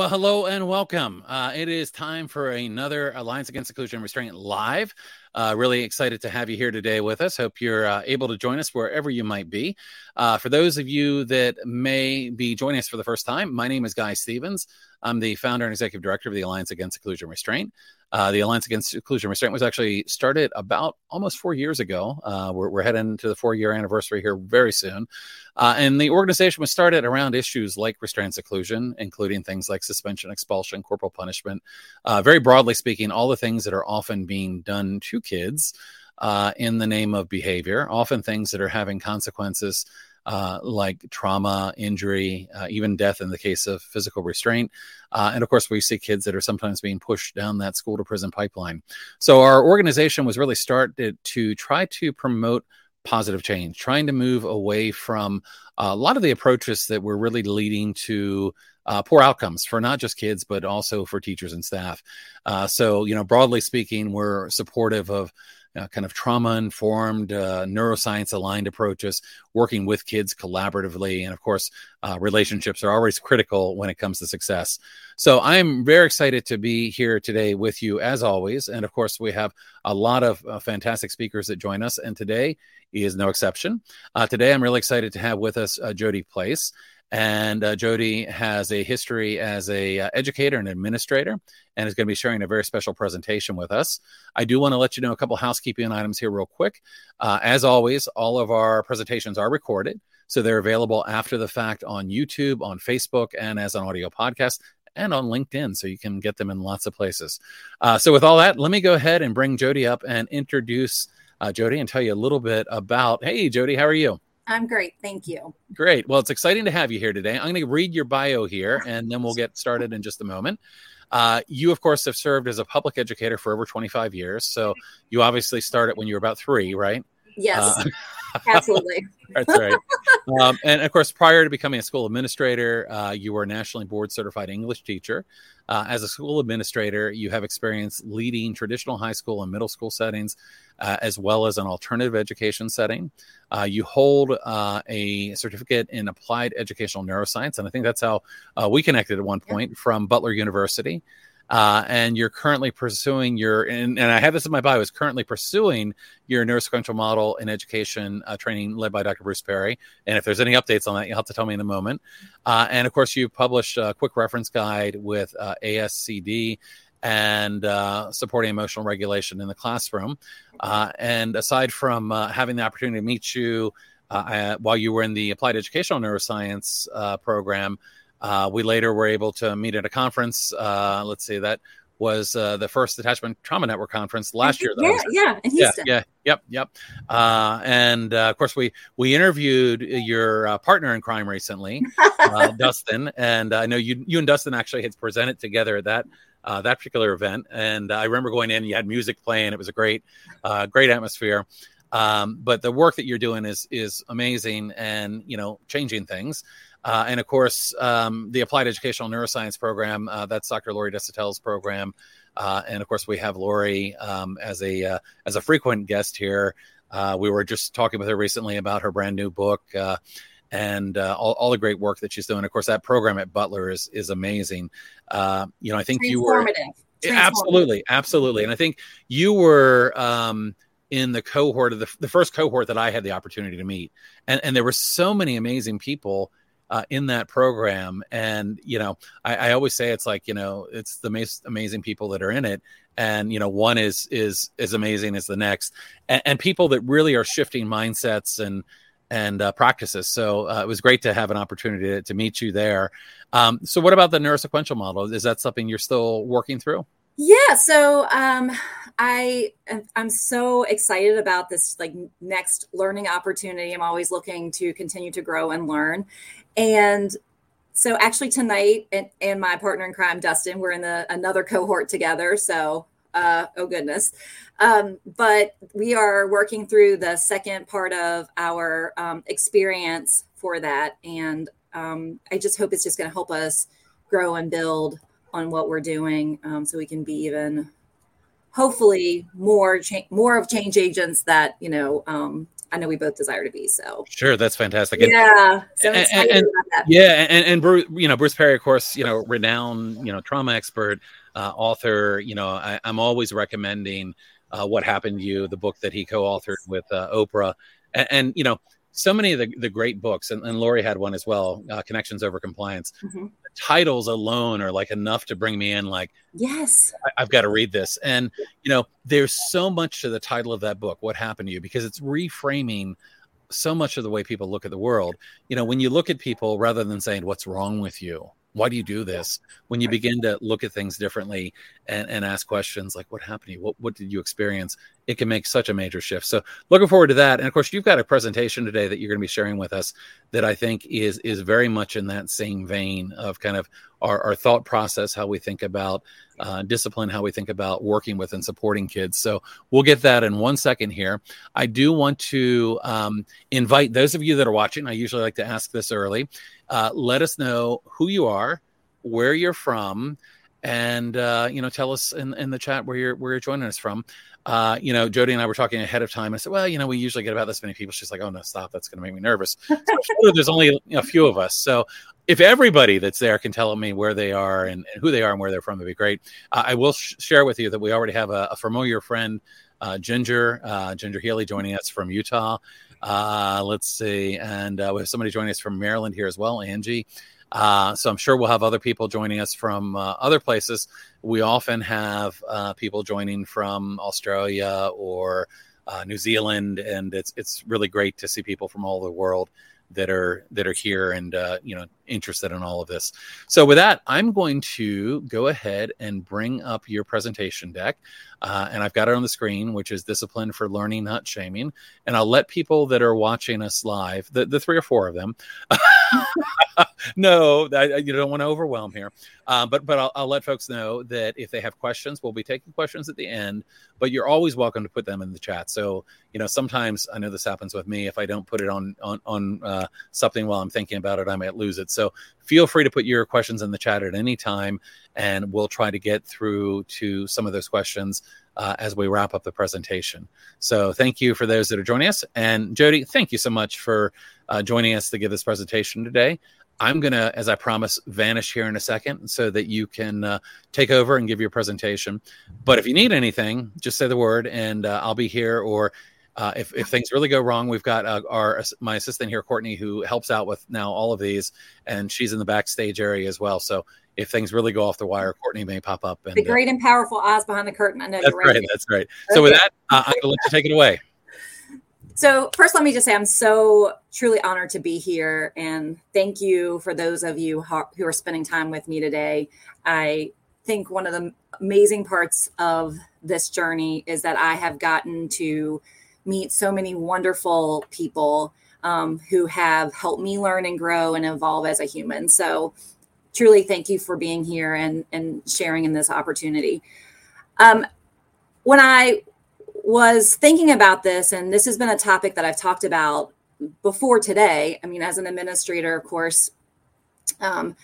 Well, hello and welcome. Uh, it is time for another Alliance Against Seclusion and Restraint live. Uh, really excited to have you here today with us. Hope you're uh, able to join us wherever you might be. Uh, for those of you that may be joining us for the first time, my name is Guy Stevens. I'm the founder and executive director of the Alliance Against Seclusion and Restraint. Uh, the Alliance Against Seclusion Restraint was actually started about almost four years ago. Uh, we're, we're, heading to the four year anniversary here very soon. Uh, and the organization was started around issues like restraint seclusion, including things like suspension, expulsion, corporal punishment. Uh, very broadly speaking, all the things that are often being done to kids uh, in the name of behavior, often things that are having consequences uh, like trauma, injury, uh, even death in the case of physical restraint. Uh, and of course, we see kids that are sometimes being pushed down that school to prison pipeline. So, our organization was really started to try to promote positive change, trying to move away from a lot of the approaches that were really leading to uh, poor outcomes for not just kids, but also for teachers and staff. Uh, so, you know, broadly speaking, we're supportive of uh, kind of trauma informed, uh, neuroscience aligned approaches, working with kids collaboratively. And of course, uh, relationships are always critical when it comes to success. So I'm very excited to be here today with you as always. And of course, we have a lot of uh, fantastic speakers that join us. And today is no exception. Uh, today, I'm really excited to have with us uh, Jody Place. And uh, Jody has a history as a uh, educator and administrator, and is going to be sharing a very special presentation with us. I do want to let you know a couple housekeeping items here, real quick. Uh, as always, all of our presentations are recorded, so they're available after the fact on YouTube, on Facebook, and as an audio podcast. And on LinkedIn, so you can get them in lots of places. Uh, so, with all that, let me go ahead and bring Jody up and introduce uh, Jody and tell you a little bit about. Hey, Jody, how are you? I'm great. Thank you. Great. Well, it's exciting to have you here today. I'm going to read your bio here and then we'll get started in just a moment. Uh, you, of course, have served as a public educator for over 25 years. So you obviously started when you were about three, right? Yes. Uh, Absolutely. That's right. Um, and of course, prior to becoming a school administrator, uh, you were a nationally board certified English teacher. Uh, as a school administrator, you have experience leading traditional high school and middle school settings, uh, as well as an alternative education setting. Uh, you hold uh, a certificate in applied educational neuroscience, and I think that's how uh, we connected at one point from Butler University uh, and you're currently pursuing your and, and, I have this in my bio is currently pursuing your neurosequential model in education uh, training led by Dr. Bruce Perry. And if there's any updates on that, you'll have to tell me in a moment. Uh, and of course, you published a quick reference guide with uh, ASCD and uh, supporting emotional regulation in the classroom. Uh, and aside from having the opportunity to meet you while you were in the applied educational neuroscience program. Uh, we later were able to meet at a conference. Uh, let's see, that was uh, the first Attachment Trauma Network conference last year. Yeah, yeah, in Yeah, yeah, yep, yep. Uh, and uh, of course, we we interviewed your uh, partner in crime recently, Dustin, and I know you you and Dustin actually had presented together at that. that particular event, and I remember going in. You had music playing; it was a great, great atmosphere. Um, but the work that you're doing is is amazing, and you know, changing things. Uh, and of course, um, the Applied Educational Neuroscience program, uh, that's Dr. Lori Desautels' program. Uh, and of course, we have Lori um, as a uh, as a frequent guest here. Uh, we were just talking with her recently about her brand new book uh, and all, all, the great work that she's doing. Of course, that program at Butler is is amazing. you know, I think you were absolutely, absolutely, and I think you were. Um, in the cohort of the, the first cohort that I had the opportunity to meet. And, and there were so many amazing people uh, in that program. And, you know, I, I, always say it's like, you know, it's the most amazing people that are in it. And, you know, one is, is, as amazing as the next and, and people that really are shifting mindsets and, and uh, practices. So uh, it was great to have an opportunity to, to meet you there. Um, so what about the neurosequential model? Is that something you're still working through? Yeah, so um, I I'm so excited about this like next learning opportunity. I'm always looking to continue to grow and learn, and so actually tonight, and, and my partner in crime, Dustin, we're in the another cohort together. So uh, oh goodness, um, but we are working through the second part of our um, experience for that, and um, I just hope it's just going to help us grow and build on what we're doing um, so we can be even hopefully more cha- more of change agents that you know um, I know we both desire to be. So sure, that's fantastic. Yeah, so and, and, yeah, and, and Bruce, you know, Bruce Perry, of course, you know, renowned, you know, trauma expert, uh, author. You know, I, am always recommending uh, "What Happened to You," the book that he co-authored with uh, Oprah, and, and, you know, so many of the, the great books, and, and Lori had one as well, uh, "Connections Over Compliance." Mm-hmm. Titles alone are like enough to bring me in. Like, yes, I, I've got to read this, and you know, there's so much to the title of that book, "What Happened to You," because it's reframing so much of the way people look at the world. You know, when you look at people rather than saying, What's wrong with you? Why do you do this? When you begin to look at things differently and, and ask questions like, What happened to you? What, what did you experience? It can make such a major shift. So, looking forward to that. And of course, you've got a presentation today that you're going to be sharing with us that I think is is very much in that same vein of kind of our, our thought process, how we think about uh, discipline, how we think about working with and supporting kids. So we'll get that in one second here. I do want to um, invite those of you that are watching. I usually like to ask this early. Uh, let us know who you are, where you're from, and uh, you know, tell us in, in the chat where you're where you're joining us from. Uh, you know, Jody and I were talking ahead of time. I said, well, you know, we usually get about this many people. She's like, oh no, stop, that's going to make me nervous. So sure there's only a few of us, so if everybody that's there can tell me where they are and, and who they are and where they're from, it'd be great. Uh, I will sh- share with you that we already have a, a familiar friend, uh, Ginger, uh, Ginger Healy, joining us from Utah. Uh, let's see, and uh, we have somebody joining us from Maryland here as well, Angie. Uh, so I'm sure we'll have other people joining us from uh, other places. We often have uh, people joining from Australia or New Zealand, and it's it's really great to see people from all over the world that are that are here and uh, you know interested in all of this. So with that, I'm going to go ahead and bring up your presentation deck, uh, and I've got it on the screen, which is discipline for learning, not shaming. And I'll let people that are watching us live, the, the three or four of them, no, you don't want to overwhelm here. Uh, but but I'll, I'll, let folks know that if they have questions, we'll be taking questions at the end. But you're always welcome to put them in the chat. So you know, sometimes I know this happens with me. If I don't put it on on on uh, something while I'm thinking about it, I might lose it. So feel free to put your questions in the chat at any time, and we'll try to get through to some of those questions uh, as we wrap up the presentation. So thank you for those that are joining us, and Jody, thank you so much for uh, joining us to give this presentation today. I'm going to, as I promised, vanish here in a second so that you can uh, take over and give your presentation. But if you need anything, just say the word and uh, I'll be here. Or uh, if, if things really go wrong, we've got uh, our my assistant here, Courtney, who helps out with now all of these, and she's in the backstage area as well. So if things really go off the wire, Courtney may pop up. And, the great and powerful eyes behind the curtain. I know that's right. That's right. Okay. So with that, uh, I'm going to let you take it away. So, first, let me just say I'm so truly honored to be here. And thank you for those of you who are spending time with me today. I think one of the amazing parts of this journey is that I have gotten to meet so many wonderful people um, who have helped me learn and grow and evolve as a human. So, truly, thank you for being here and, and sharing in this opportunity. Um, when I was thinking about this, and this has been a topic that I've talked about before today. I mean, as an administrator, of course, um,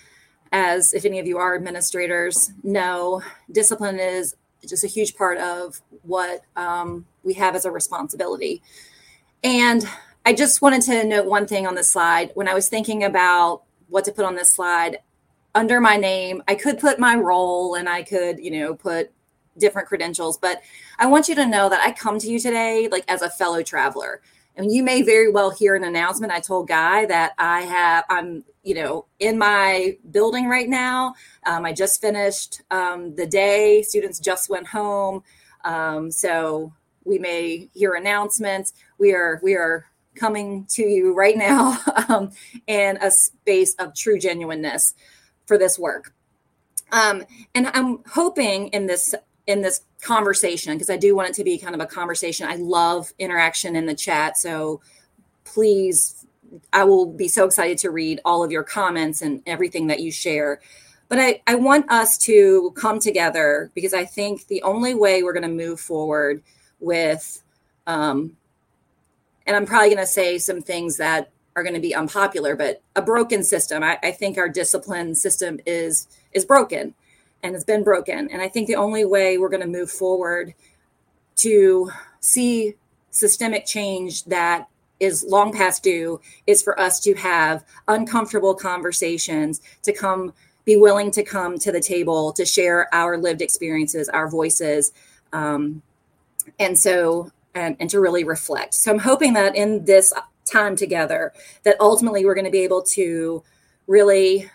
as if any of you are administrators know, discipline is just a huge part of what um, we have as a responsibility. And I just wanted to note one thing on the slide. When I was thinking about what to put on this slide, under my name, I could put my role and I could, you know, put different credentials, but I want you to know that I come to you today like as a fellow traveler. And you may very well hear an announcement. I told Guy that I have, I'm, you know, in my building right now. Um, I just finished um, the day. Students just went home. Um, so we may hear announcements. We are, we are coming to you right now um, in a space of true genuineness for this work. Um, and I'm hoping in this in this conversation because I do want it to be kind of a conversation. I love interaction in the chat. So please, I will be so excited to read all of your comments and everything that you share. But I, I want us to come together because I think the only way we're going to move forward with, um, and I'm probably going to say some things that are going to be unpopular, but a broken system. I, I think our discipline system is is broken and it's been broken. And I think the only way we're going to move forward to see systemic change that is long past due is for us to have uncomfortable conversations to come be willing to come to the table to share our lived experiences our voices um, and so and, and to really reflect so i'm hoping that in this time together that ultimately we're going to be able to really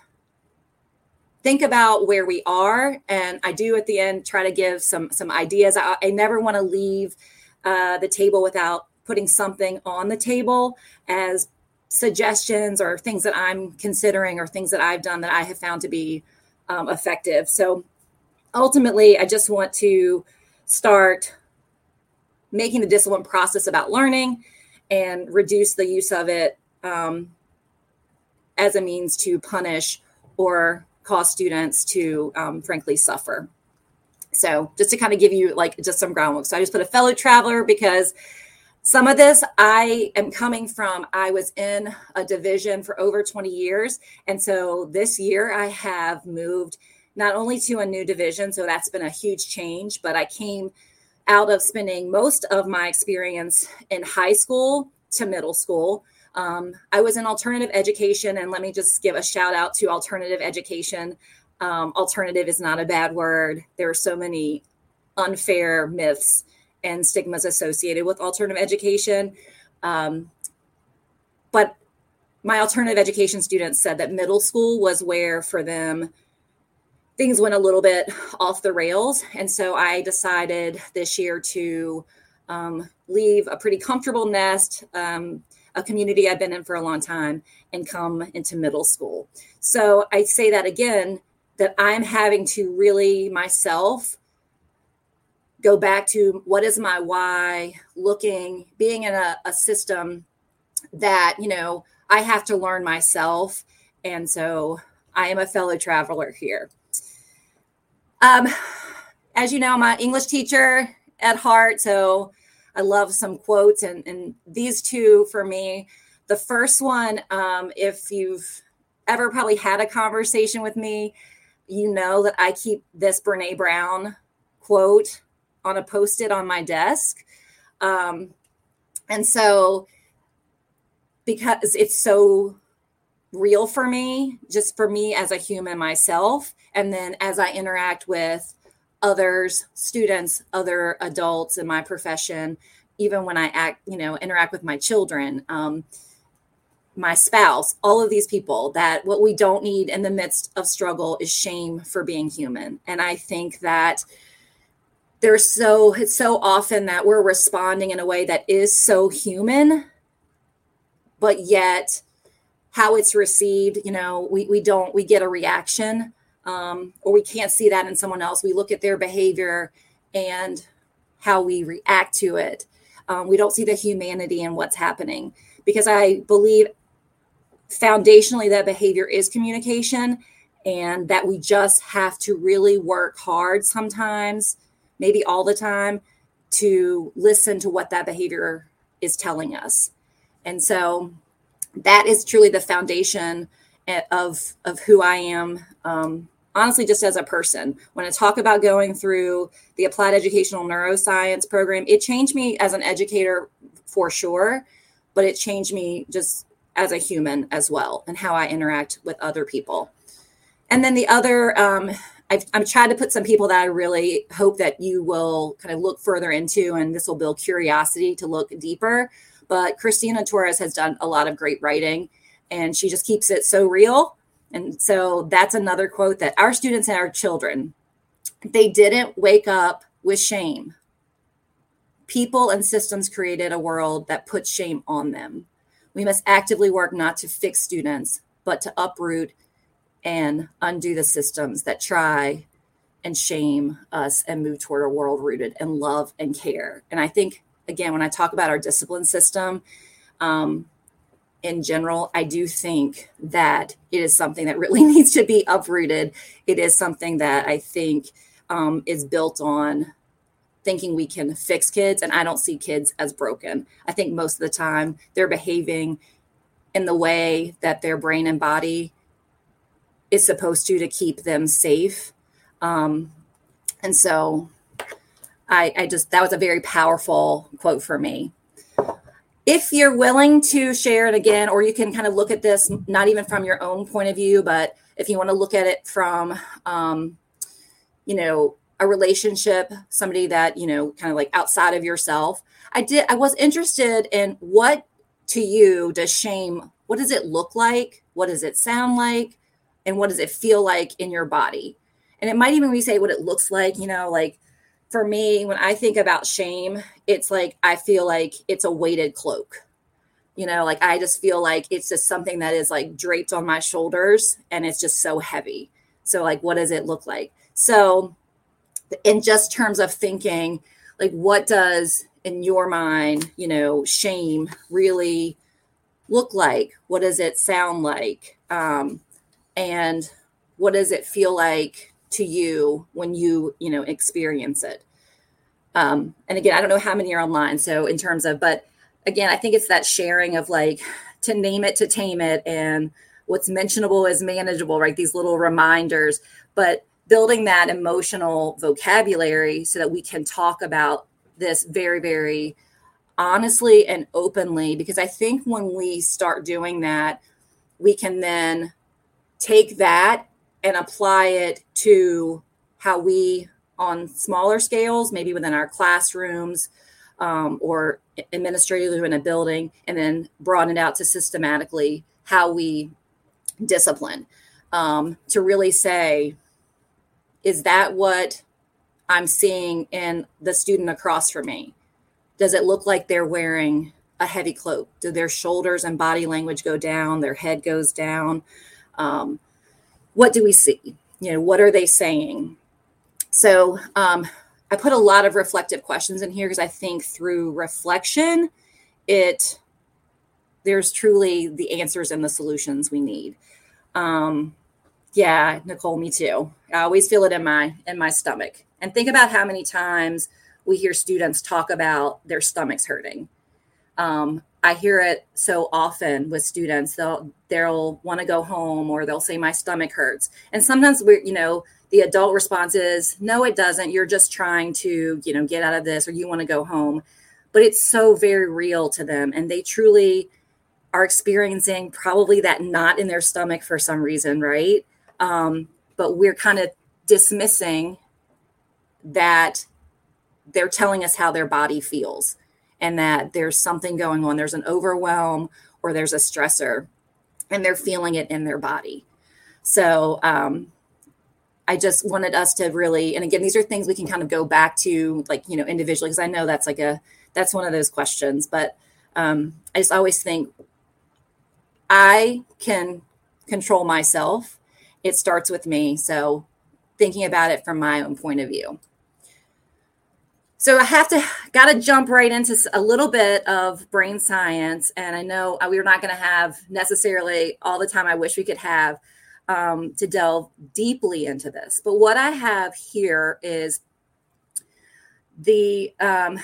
think about where we are and i do at the end try to give some some ideas. I, I never want to leave uh, the table without putting something on the table as suggestions or things that i'm considering or things that i've done that i have found to be um, effective. So ultimately i just want to start making the discipline process about learning and reduce the use of it um, as a means to punish or cause students to um, frankly suffer. So just to kind of give you like just some groundwork. So I just put a fellow traveler because some of this I am coming from, I was in a division for over 20 years. And so this year I have moved not only to a new division, so that's been a huge change, but I came out of spending most of my experience in high school to middle school um, I was in alternative education, and let me just give a shout out to alternative education. Um, alternative is not a bad word. There are so many unfair myths and stigmas associated with alternative education. Um, but my alternative education students said that middle school was where, for them, things went a little bit off the rails. And so I decided this year to um, leave a pretty comfortable nest, um, a community I've been in for a long time and come into middle school. So I say that again that I'm having to really myself go back to what is my why, looking, being in a, a system that, you know, I have to learn myself. And so I am a fellow traveler here. Um, as you know, I'm an English teacher at heart. So I love some quotes, and, and these two for me. The first one, um, if you've ever probably had a conversation with me, you know that I keep this Brene Brown quote on a post it on my desk. Um, and so, because it's so real for me, just for me as a human myself, and then as I interact with others, students, other adults in my profession, even when I act, you know, interact with my children, um, my spouse, all of these people, that what we don't need in the midst of struggle is shame for being human. And I think that there's so, it's so often that we're responding in a way that is so human, but yet how it's received, you know, we, we don't, we get a reaction um, or we can't see that in someone else. We look at their behavior and how we react to it. Um, we don't see the humanity in what's happening because I believe foundationally that behavior is communication and that we just have to really work hard sometimes, maybe all the time, to listen to what that behavior is telling us. And so that is truly the foundation of of who I am um, honestly just as a person when i talk about going through the applied educational neuroscience program it changed me as an educator for sure but it changed me just as a human as well and how i interact with other people and then the other um, I've, I'm trying to put some people that I really hope that you will kind of look further into, and this will build curiosity to look deeper. But Christina Torres has done a lot of great writing, and she just keeps it so real and so that's another quote that our students and our children, they didn't wake up with shame. People and systems created a world that puts shame on them. We must actively work not to fix students, but to uproot and undo the systems that try and shame us and move toward a world rooted in love and care. And I think, again, when I talk about our discipline system, um, in general, I do think that it is something that really needs to be uprooted. It is something that I think um, is built on thinking we can fix kids, and I don't see kids as broken. I think most of the time they're behaving in the way that their brain and body is supposed to to keep them safe. Um, and so I, I just, that was a very powerful quote for me. If you're willing to share it again, or you can kind of look at this, not even from your own point of view, but if you want to look at it from, um, you know, a relationship, somebody that, you know, kind of like outside of yourself. I did, I was interested in what to you does shame, what does it look like? What does it sound like? And what does it feel like in your body? And it might even be say what it looks like, you know, like for me, when I think about shame, it's like I feel like it's a weighted cloak. You know, like I just feel like it's just something that is like draped on my shoulders and it's just so heavy. So, like, what does it look like? So, in just terms of thinking like what does in your mind you know shame really look like what does it sound like um, and what does it feel like to you when you you know experience it um, and again i don't know how many are online so in terms of but again i think it's that sharing of like to name it to tame it and what's mentionable is manageable right these little reminders but building that emotional vocabulary so that we can talk about this very, very honestly and openly. Because I think when we start doing that, we can then take that and apply it to how we, on smaller scales, maybe within our classrooms um, or administratively in a building, and then broaden it out to systematically how we discipline. Um, to really say, is that what I'm seeing in the student across from me? Does it look like they're wearing a heavy cloak? Do their shoulders and body language go down? Their head goes down? Um, what do we see? You know, what are they saying? So um, I put a lot of reflective questions in here because I think through reflection, it there's truly the answers and the solutions we need. Um, yeah, Nicole, me too. I always feel it in my in my stomach. And think about how many times we hear students talk about their stomachs hurting. Um, I hear it so often with students. They'll they'll want to go home or they'll say my stomach hurts. And sometimes we you know the adult response is no it doesn't. You're just trying to, you know, get out of this or you want to go home. But it's so very real to them and they truly are experiencing probably that knot in their stomach for some reason, right? Um, but we're kind of dismissing that they're telling us how their body feels and that there's something going on. There's an overwhelm or there's a stressor and they're feeling it in their body. So, um, I just wanted us to really, and again, these are things we can kind of go back to, like, you know, individually, because I know that's like a, that's one of those questions. But um, I just always think I can control myself it starts with me. So thinking about it from my own point of view. So I have to got to jump right into a little bit of brain science, and I know uh, we're not going to have necessarily all the time I wish we could have um, to delve deeply into this. But what I have here is the um,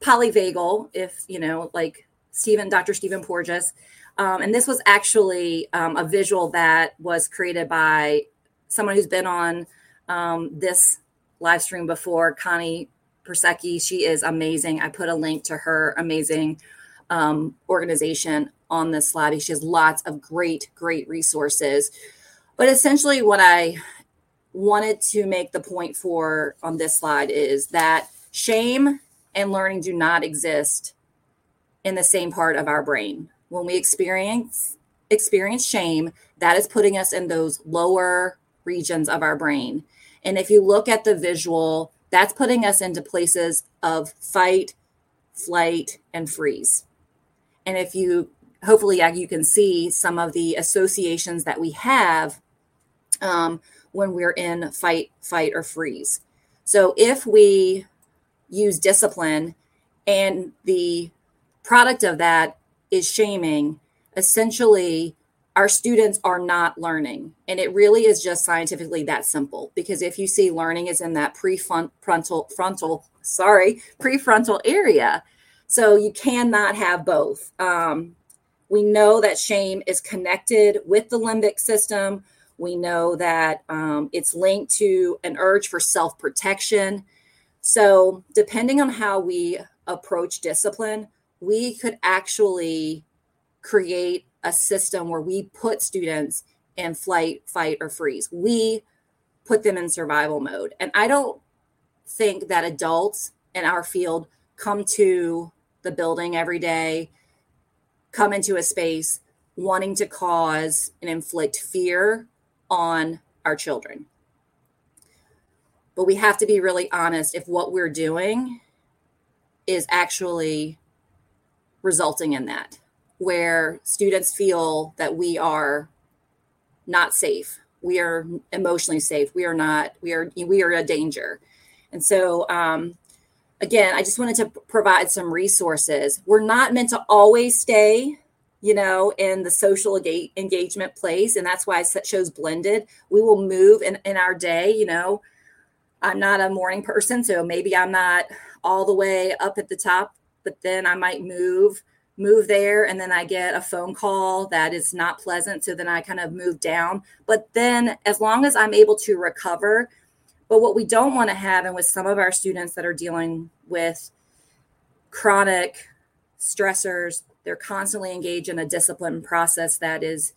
polyvagal, if you know, like Stephen, Dr. Stephen Porges, um, and this was actually um, a visual that was created by someone who's been on um, this live stream before, Connie Persike. She is amazing. I put a link to her amazing um, organization on this slide. She has lots of great, great resources. But essentially, what I wanted to make the point for on this slide is that shame and learning do not exist in the same part of our brain when we experience experience shame, that is putting us in those lower regions of our brain. And if you look at the visual, that's putting us into places of fight, flight, and freeze. And if you hopefully you can see some of the associations that we have um, when we're in fight, fight, or freeze. So if we use discipline and the product of that is shaming, essentially our students are not learning. And it really is just scientifically that simple. Because if you see learning is in that prefrontal frontal, sorry, prefrontal area. So you cannot have both. Um, we know that shame is connected with the limbic system, We know that um, it's linked to an urge for self protection. So, depending on how we approach discipline, we could actually create a system where we put students in flight, fight, or freeze. We put them in survival mode. And I don't think that adults in our field come to the building every day, come into a space wanting to cause and inflict fear on our children. But we have to be really honest if what we're doing is actually resulting in that, where students feel that we are not safe. We are emotionally safe. We are not, we are, we are a danger. And so, um, again, I just wanted to provide some resources. We're not meant to always stay you know, in the social engagement place. And that's why it shows blended. We will move in, in our day, you know. I'm not a morning person, so maybe I'm not all the way up at the top, but then I might move move there and then I get a phone call that is not pleasant. So then I kind of move down. But then as long as I'm able to recover, but what we don't want to have, and with some of our students that are dealing with chronic stressors, they're constantly engaged in a discipline process that is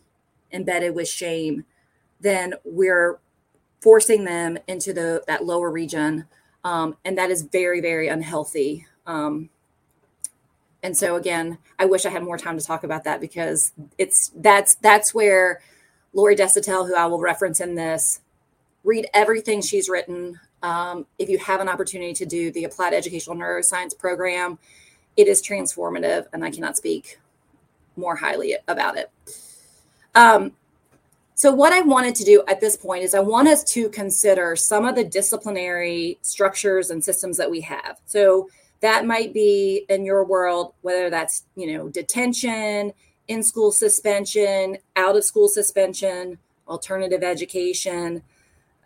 embedded with shame, then we're forcing them into the that lower region, um, and that is very very unhealthy. Um, and so again, I wish I had more time to talk about that because it's that's that's where Lori Desautels, who I will reference in this, read everything she's written. Um, if you have an opportunity to do the Applied Educational Neuroscience program, it is transformative, and I cannot speak more highly about it. Um, so, what I wanted to do at this point is I want us to consider some of the disciplinary structures and systems that we have. So, that might be in your world, whether that's, you know, detention, in school suspension, out of school suspension, alternative education.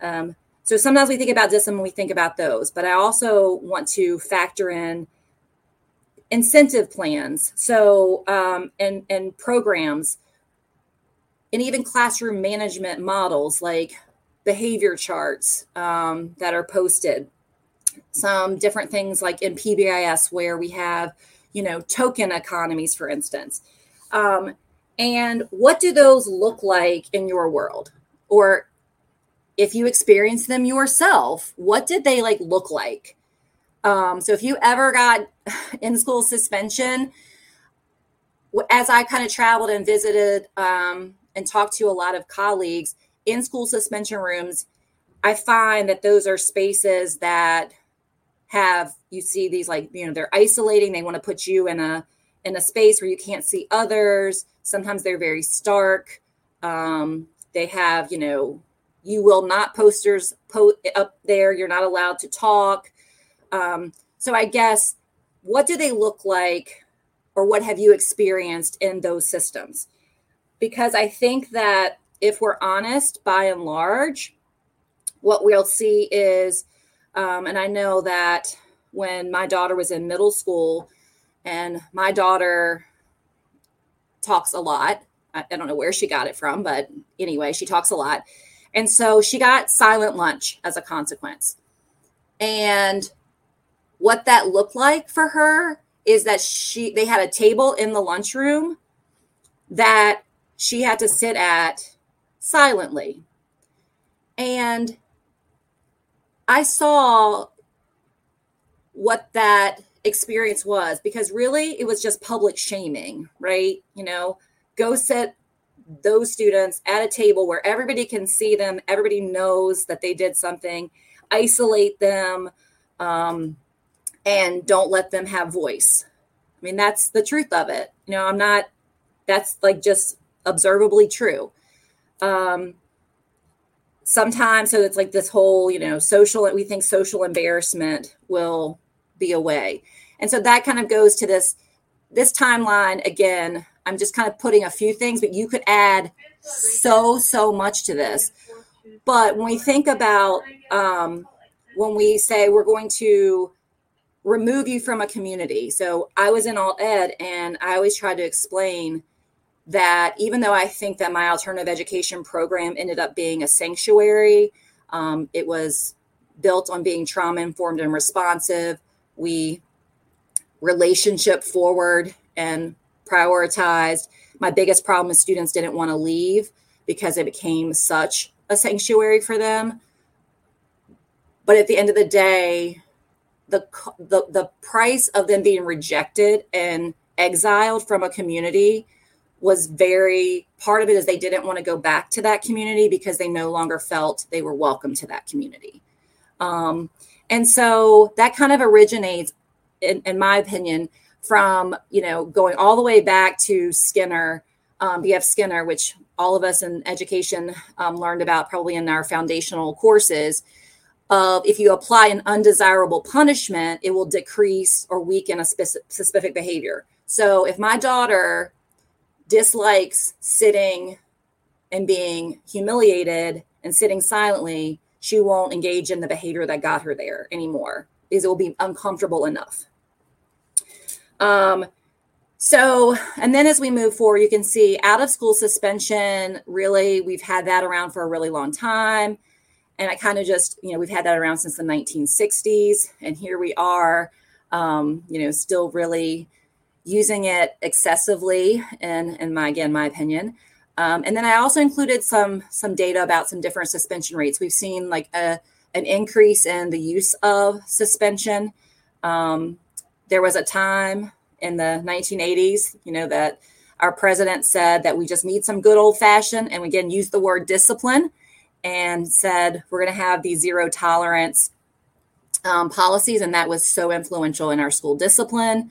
Um, so sometimes we think about discipline, we think about those, but I also want to factor in incentive plans so um, and and programs and even classroom management models like behavior charts um, that are posted some different things like in pbis where we have you know token economies for instance. Um, and what do those look like in your world? Or if you experience them yourself what did they like look like? Um, so if you ever got in school suspension, as I kind of traveled and visited um, and talked to a lot of colleagues in school suspension rooms, I find that those are spaces that have you see these like you know they're isolating. They want to put you in a in a space where you can't see others. Sometimes they're very stark. Um, they have you know you will not posters po- up there. You're not allowed to talk. Um, so I guess what do they look like or what have you experienced in those systems? Because I think that if we're honest, by and large, what we'll see is, um, and I know that when my daughter was in middle school, and my daughter talks a lot. I, I don't know where she got it from, but anyway, she talks a lot. And so she got silent lunch as a consequence. And what that looked like for her is that she they had a table in the lunchroom that she had to sit at silently. And I saw what that experience was because really it was just public shaming, right? You know, go sit those students at a table where everybody can see them, everybody knows that they did something, isolate them, um, and don't let them have voice. I mean, that's the truth of it. You know, I'm not, that's like just observably true. Um, sometimes, so it's like this whole, you know, social, we think social embarrassment will be a way. And so that kind of goes to this, this timeline again. I'm just kind of putting a few things, but you could add so, so much to this. But when we think about, um, when we say we're going to remove you from a community. So I was in alt ed and I always tried to explain that even though I think that my alternative education program ended up being a sanctuary, um, it was built on being trauma informed and responsive. We relationship forward and prioritized. My biggest problem is students didn't want to leave because it became such a sanctuary for them. But at the end of the day, the the the price of them being rejected and exiled from a community was very part of it is they didn't want to go back to that community because they no longer felt they were welcome to that community. Um, and so that kind of originates, in, in, my opinion, from you know going all the way back to Skinner, um, B.F. Skinner, which all of us in education um, learned about probably in our foundational courses. Of if you apply an undesirable punishment, it will decrease or weaken a specific, specific behavior. So if my daughter dislikes sitting and being humiliated and sitting silently, she won't engage in the behavior that got her there anymore because it will be uncomfortable enough. Um, so, and then as we move forward, you can see out of school suspension, really, we've had that around for a really long time. And I kind of just, you know, we've had that around since the 1960s. And here we are, um, you know, still really using it excessively in, in my again my opinion. Um, and then i also included some some data about some different suspension rates. We've seen like a, an increase in the use of suspension. Um, there was a time in the 1980s you know that our president said that we just need some good old fashioned and we again used the word discipline and said we're going to have these zero tolerance um, policies and that was so influential in our school discipline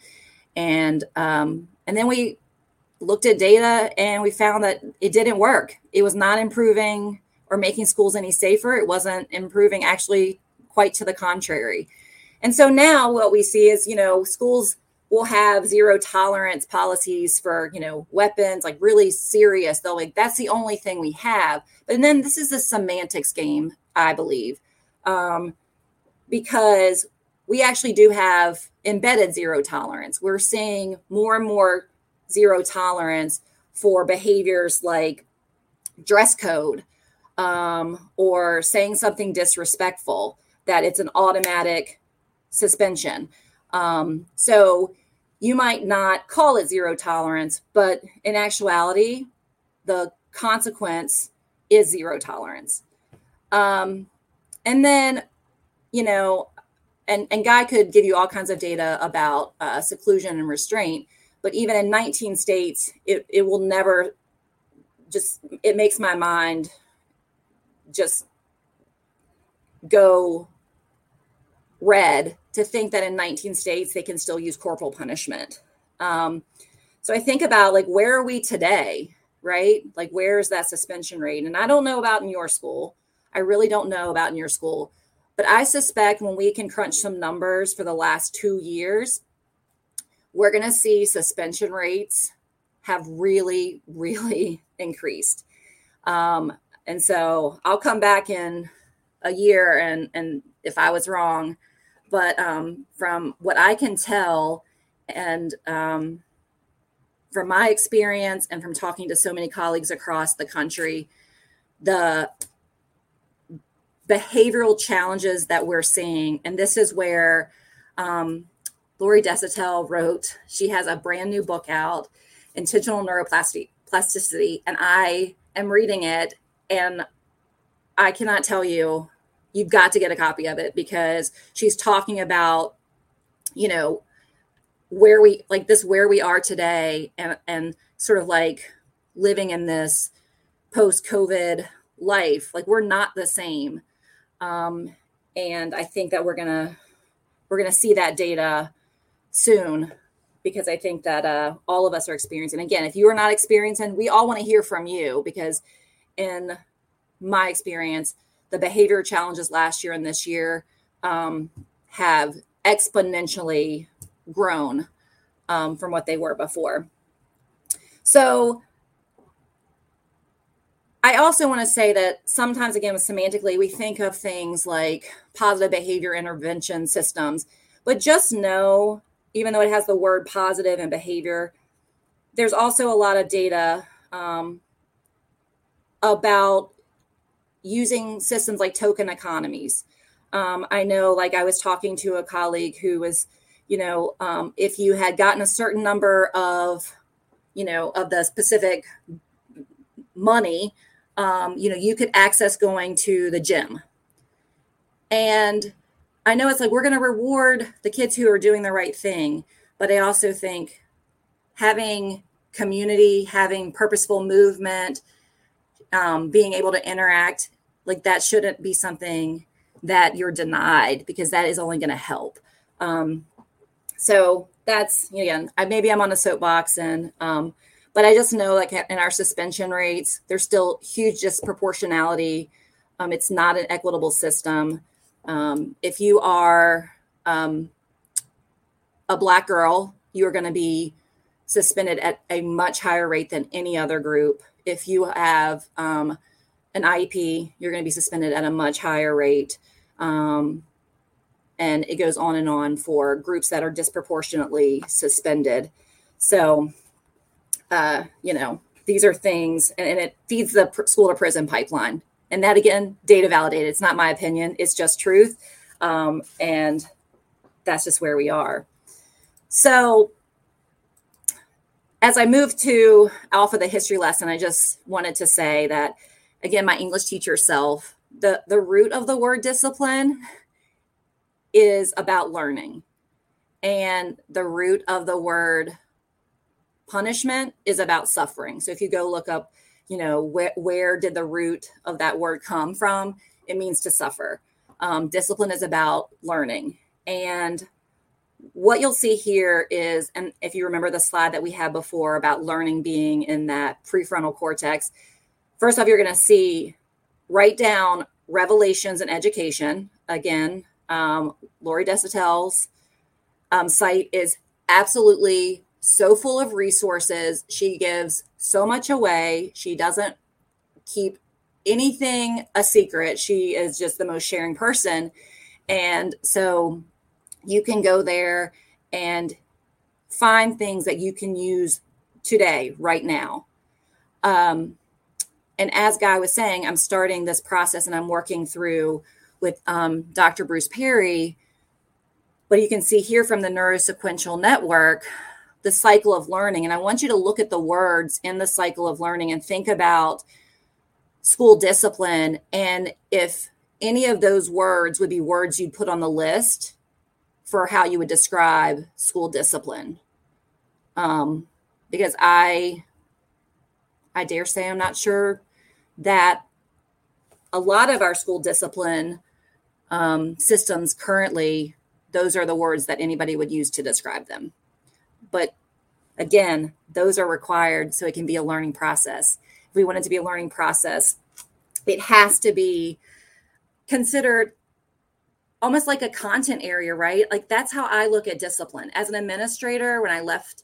and um, and then we looked at data and we found that it didn't work. It was not improving or making schools any safer. It wasn't improving, actually, quite to the contrary. And so now what we see is, you know, schools will have zero tolerance policies for, you know, weapons, like really serious. They'll like, that's the only thing we have. But then this is a semantics game, I believe, um, because we actually do have embedded zero tolerance. We're seeing more and more zero tolerance for behaviors like dress code um, or saying something disrespectful, that it's an automatic suspension. Um, so you might not call it zero tolerance, but in actuality, the consequence is zero tolerance. Um, and then, you know, and, and Guy could give you all kinds of data about uh, seclusion and restraint, but even in 19 states, it, it will never just, it makes my mind just go red to think that in 19 states they can still use corporal punishment. Um, so I think about like, where are we today, right? Like, where's that suspension rate? And I don't know about in your school. I really don't know about in your school but I suspect when we can crunch some numbers for the last two years, we're going to see suspension rates have really, really increased. Um, and so I'll come back in a year and and if I was wrong, but um, from what I can tell, and um, from my experience and from talking to so many colleagues across the country, the behavioral challenges that we're seeing. And this is where um, Lori Desautels wrote, she has a brand new book out, Intentional Neuroplasticity. And I am reading it and I cannot tell you, you've got to get a copy of it because she's talking about, you know, where we like this, where we are today and, and sort of like living in this post COVID life. Like we're not the same um, and I think that we're gonna we're gonna see that data soon because I think that uh, all of us are experiencing. Again, if you are not experiencing, we all want to hear from you because in my experience, the behavior challenges last year and this year um, have exponentially grown um, from what they were before. So I also want to say that sometimes, again, semantically, we think of things like positive behavior intervention systems, but just know, even though it has the word positive and behavior, there's also a lot of data um, about using systems like token economies. Um, I know, like, I was talking to a colleague who was, you know, um, if you had gotten a certain number of, you know, of the specific money, um, you know, you could access going to the gym. And I know it's like we're going to reward the kids who are doing the right thing, but I also think having community, having purposeful movement, um, being able to interact, like that shouldn't be something that you're denied because that is only going to help. Um, so that's again, I, maybe I'm on a soapbox and, um, but I just know like in our suspension rates, there's still huge disproportionality. Um, it's not an equitable system. Um, if you are um, a black girl, you are going to be suspended at a much higher rate than any other group. If you have um, an IEP, you're going to be suspended at a much higher rate. Um, and it goes on and on for groups that are disproportionately suspended. So, uh, you know, these are things, and, and it feeds the pr- school to prison pipeline. And that again, data validated. It's not my opinion, it's just truth. Um, and that's just where we are. So, as I move to Alpha, the history lesson, I just wanted to say that again, my English teacher self, the, the root of the word discipline is about learning. And the root of the word punishment is about suffering. So if you go look up you know where, where did the root of that word come from it means to suffer. Um, discipline is about learning. And what you'll see here is and if you remember the slide that we had before about learning being in that prefrontal cortex first off you're going to see write down Revelations in Education. Again um, Lori Desautels' um, site is absolutely so full of resources. She gives so much away. She doesn't keep anything a secret. She is just the most sharing person. And so you can go there and find things that you can use today, right now. Um, and as Guy was saying, I'm starting this process and I'm working through with um, Dr. Bruce Perry. But you can see here from the Neurosequential Network, the cycle of learning. And I want you to look at the words in the cycle of learning and think about school discipline and if any of those words would be words you'd put on the list for how you would describe school discipline. Um, because I, I dare say, I'm not sure that a lot of our school discipline um, systems currently, those are the words that anybody would use to describe them. But again, those are required so it can be a learning process. If we want it to be a learning process, it has to be considered almost like a content area, right? Like that's how I look at discipline. As an administrator, when I left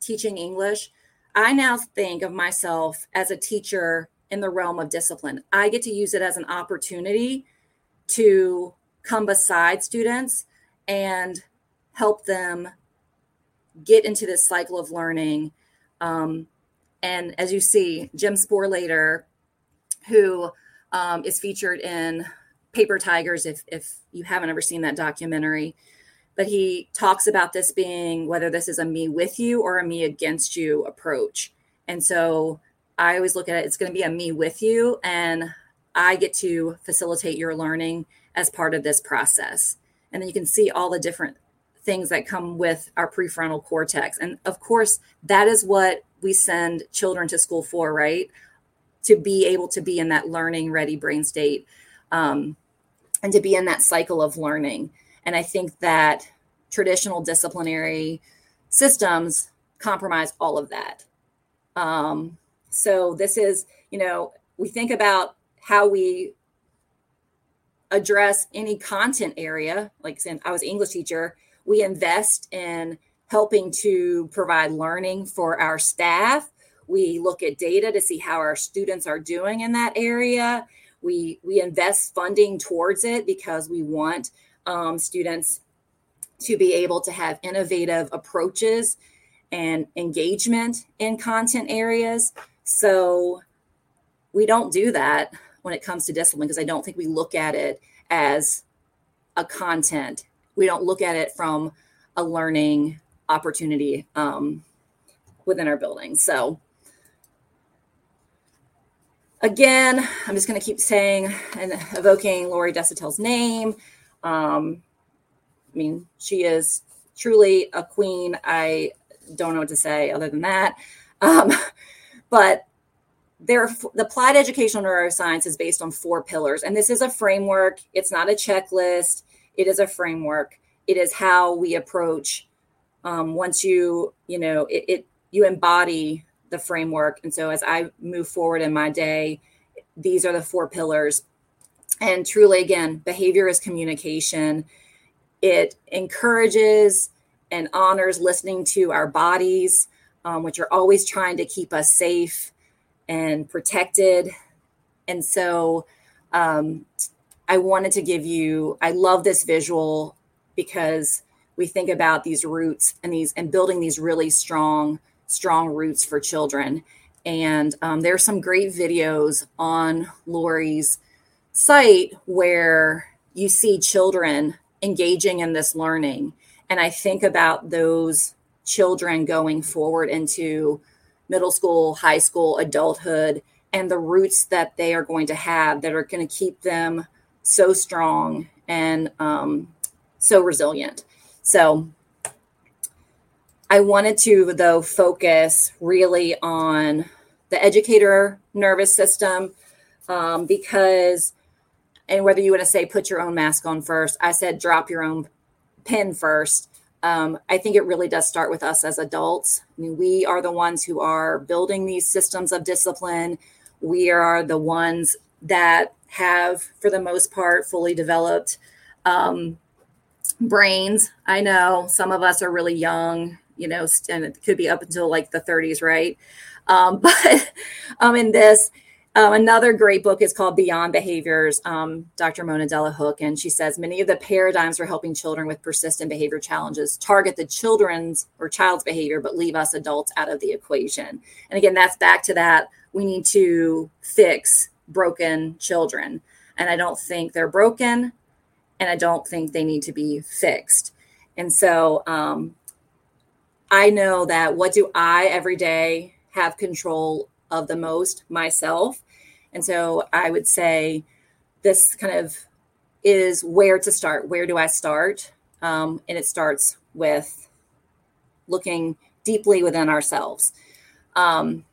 teaching English, I now think of myself as a teacher in the realm of discipline. I get to use it as an opportunity to come beside students and help them get into this cycle of learning. Um, and as you see, Jim Sporleder, who um, is featured in Paper Tigers, if, if you haven't ever seen that documentary, but he talks about this being whether this is a me with you or a me against you approach. And so I always look at it, it's going to be a me with you, and I get to facilitate your learning as part of this process. And then you can see all the different things that come with our prefrontal cortex. And of course, that is what we send children to school for, right? To be able to be in that learning ready brain state um, and to be in that cycle of learning. And I think that traditional disciplinary systems compromise all of that. Um, so, this is, you know, we think about how we address any content area. Like I was English teacher we invest in helping to provide learning for our staff. We look at data to see how our students are doing in that area. We, we invest funding towards it because we want um, students to be able to have innovative approaches and engagement in content areas. So we don't do that when it comes to discipline because I don't think we look at it as a content. We don't look at it from a learning opportunity um, within our building. So again, I'm just going to keep saying and evoking Lori Desautels' name. Um, I mean, she is truly a queen. I don't know what to say other than that. Um, but there, the applied educational neuroscience is based on four pillars, and this is a framework. It's not a checklist. It is a framework. It is how we approach. Um, once you, you know, it, it you embody the framework, and so as I move forward in my day, these are the four pillars. And truly, again, behavior is communication. It encourages and honors listening to our bodies, um, which are always trying to keep us safe and protected. And so um, I wanted to give you, I love this visual because we think about these roots and these and building these really strong, strong roots for children. And um, there are some great videos on Lori's site where you see children engaging in this learning. And I think about those children going forward into middle school, high school, adulthood, and the roots that they are going to have that are going to keep them so strong and um, so resilient. So I wanted to, though, focus really on the educator nervous system um, because, and whether you want to say put your own mask on first, I said drop your own pin first um, I think it really does start with us as adults. I mean, we are the ones who are building these systems of discipline. We are the ones that have, for the most part, fully developed um, brains. I know some of us are really young, you know, and it could be up until like the 30s, right? Um, but um, in this, um, another great book is called Beyond Behaviors, um, Dr. Mona Delahooke, and she says many of the paradigms for helping children with persistent behavior challenges target the children's or child's behavior, but leave us adults out of the equation. And again, that's back to that we need to fix broken children. And I don't think they're broken, and I don't think they need to be fixed. And so um, I know that what do I every day have control of the most myself. And so I would say this kind of is where to start. Where do I start? Um, and it starts with looking deeply within ourselves. Um,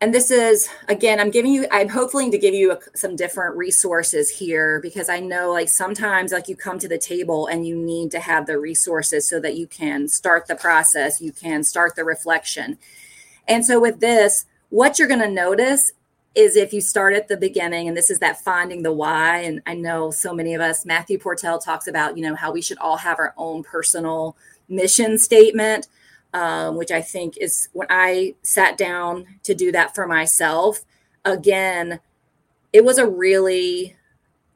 and this is again i'm giving you i'm hopefully to give you a, some different resources here because i know like sometimes like you come to the table and you need to have the resources so that you can start the process you can start the reflection and so with this, what you're going to notice is if you start at the beginning, and this is that finding the why. And I know so many of us, Matthew Portell talks about, you know, how we should all have our own personal mission statement, um, which I think is when I sat down to do that for myself, again, it was a really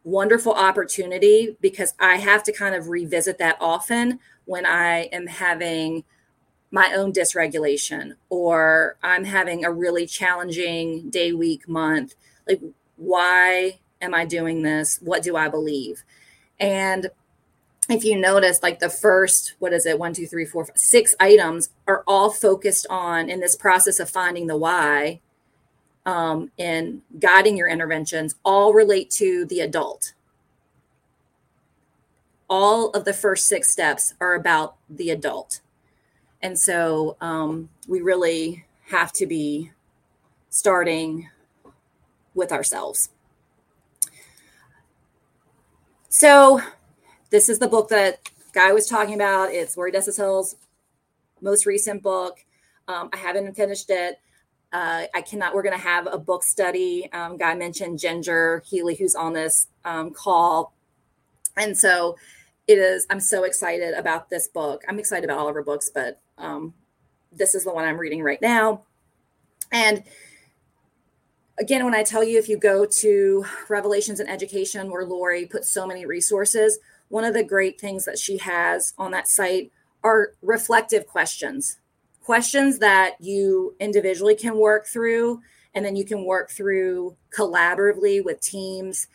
wonderful opportunity because I have to kind of revisit that often when I am having my own dysregulation or I'm having a really challenging day, week, month. Like, why am I doing this? What do I believe? And if you notice, like the first, what is it, one, two, three, four, five, six items are all focused on in this process of finding the why um, and guiding your interventions, all relate to the adult. All of the first six steps are about the adult and so um, we really have to be starting with ourselves. So this is the book that Guy was talking about. It's Lori Desautels' most recent book. Um, I haven't finished it. Uh, I cannot. We're going to have a book study. Um, Guy mentioned Ginger Healy, who's on this um, call, and so it is. I'm so excited about this book. I'm excited about all of her books, but um, this is the one I'm reading right now. And again, when I tell you, if you go to Revelations in Education, where Lori puts so many resources, one of the great things that she has on that site are reflective questions, questions that you individually can work through, and then you can work through collaboratively with teams